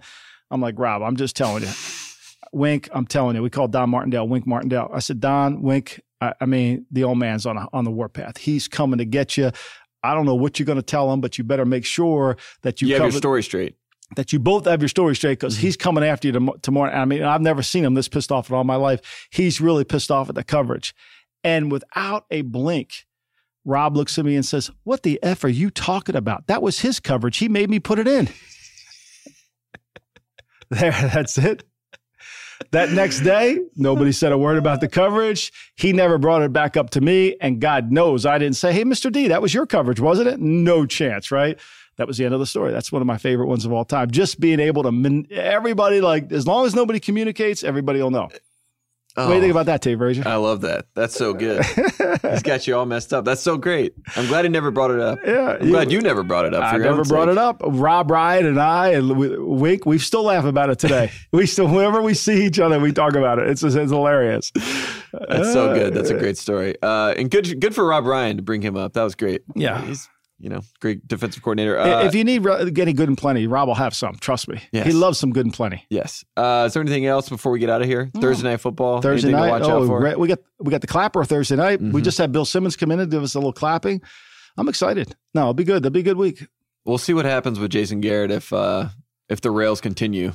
I'm like, Rob, I'm just telling you. (laughs) Wink, I'm telling you. We call Don Martindale Wink Martindale. I said, Don, Wink, I, I mean, the old man's on a, on the warpath. He's coming to get you. I don't know what you're going to tell him, but you better make sure that you, You have your story straight. that you both have your story straight because mm-hmm. he's coming after you tom- tomorrow. I mean, I've never seen him this pissed off in all my life. He's really pissed off at the coverage. And without a blink, Rob looks at me and says, What the F are you talking about? That was his coverage. He made me put it in. (laughs) there, that's it. That next day, nobody said a word about the coverage. He never brought it back up to me. And God knows I didn't say, Hey, Mr. D, that was your coverage, wasn't it? No chance, right? That was the end of the story. That's one of my favorite ones of all time. Just being able to, everybody, like, as long as nobody communicates, everybody will know. Oh, what do you think about that, Tate Frazier? I love that. That's so good. (laughs) He's got you all messed up. That's so great. I'm glad he never brought it up. Yeah, I'm you, glad you never brought it up. I never brought sake. it up. Rob Ryan and I and Wink, we still laugh about it today. (laughs) we still, whenever we see each other, we talk about it. It's it's hilarious. That's so good. That's a great story. Uh, and good good for Rob Ryan to bring him up. That was great. Yeah, he's you know, great defensive coordinator. Uh, if you need any good and plenty, Rob will have some. Trust me. Yes. He loves some good and plenty. Yes. Uh, is there anything else before we get out of here? Mm. Thursday night football. Thursday night. oh, we got we got the clapper Thursday night. Mm-hmm. We just had Bill Simmons come in and give us a little clapping. I'm excited. No, it'll be good. It'll be a good week. We'll see what happens with Jason Garrett if uh, if the rails continue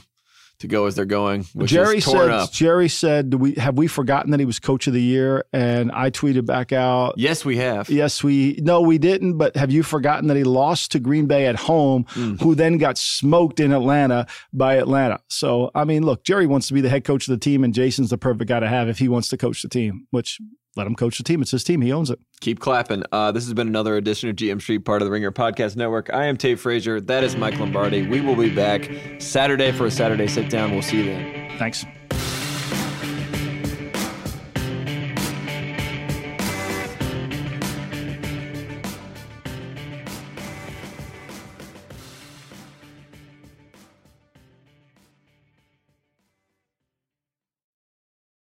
to go as they're going. Jerry said. Up. Jerry said, "We have we forgotten that he was coach of the year?" And I tweeted back out, "Yes, we have. Yes, we. No, we didn't. But have you forgotten that he lost to Green Bay at home, mm. who then got smoked in Atlanta by Atlanta? So I mean, look, Jerry wants to be the head coach of the team, and Jason's the perfect guy to have if he wants to coach the team, which let him coach the team. It's his team. He owns it. Keep clapping. Uh, this has been another edition of GM Street, part of the Ringer Podcast Network. I am Tate Frazier. That is Mike Lombardi. We will be back Saturday for a Saturday sit down. We'll see you then. Thanks.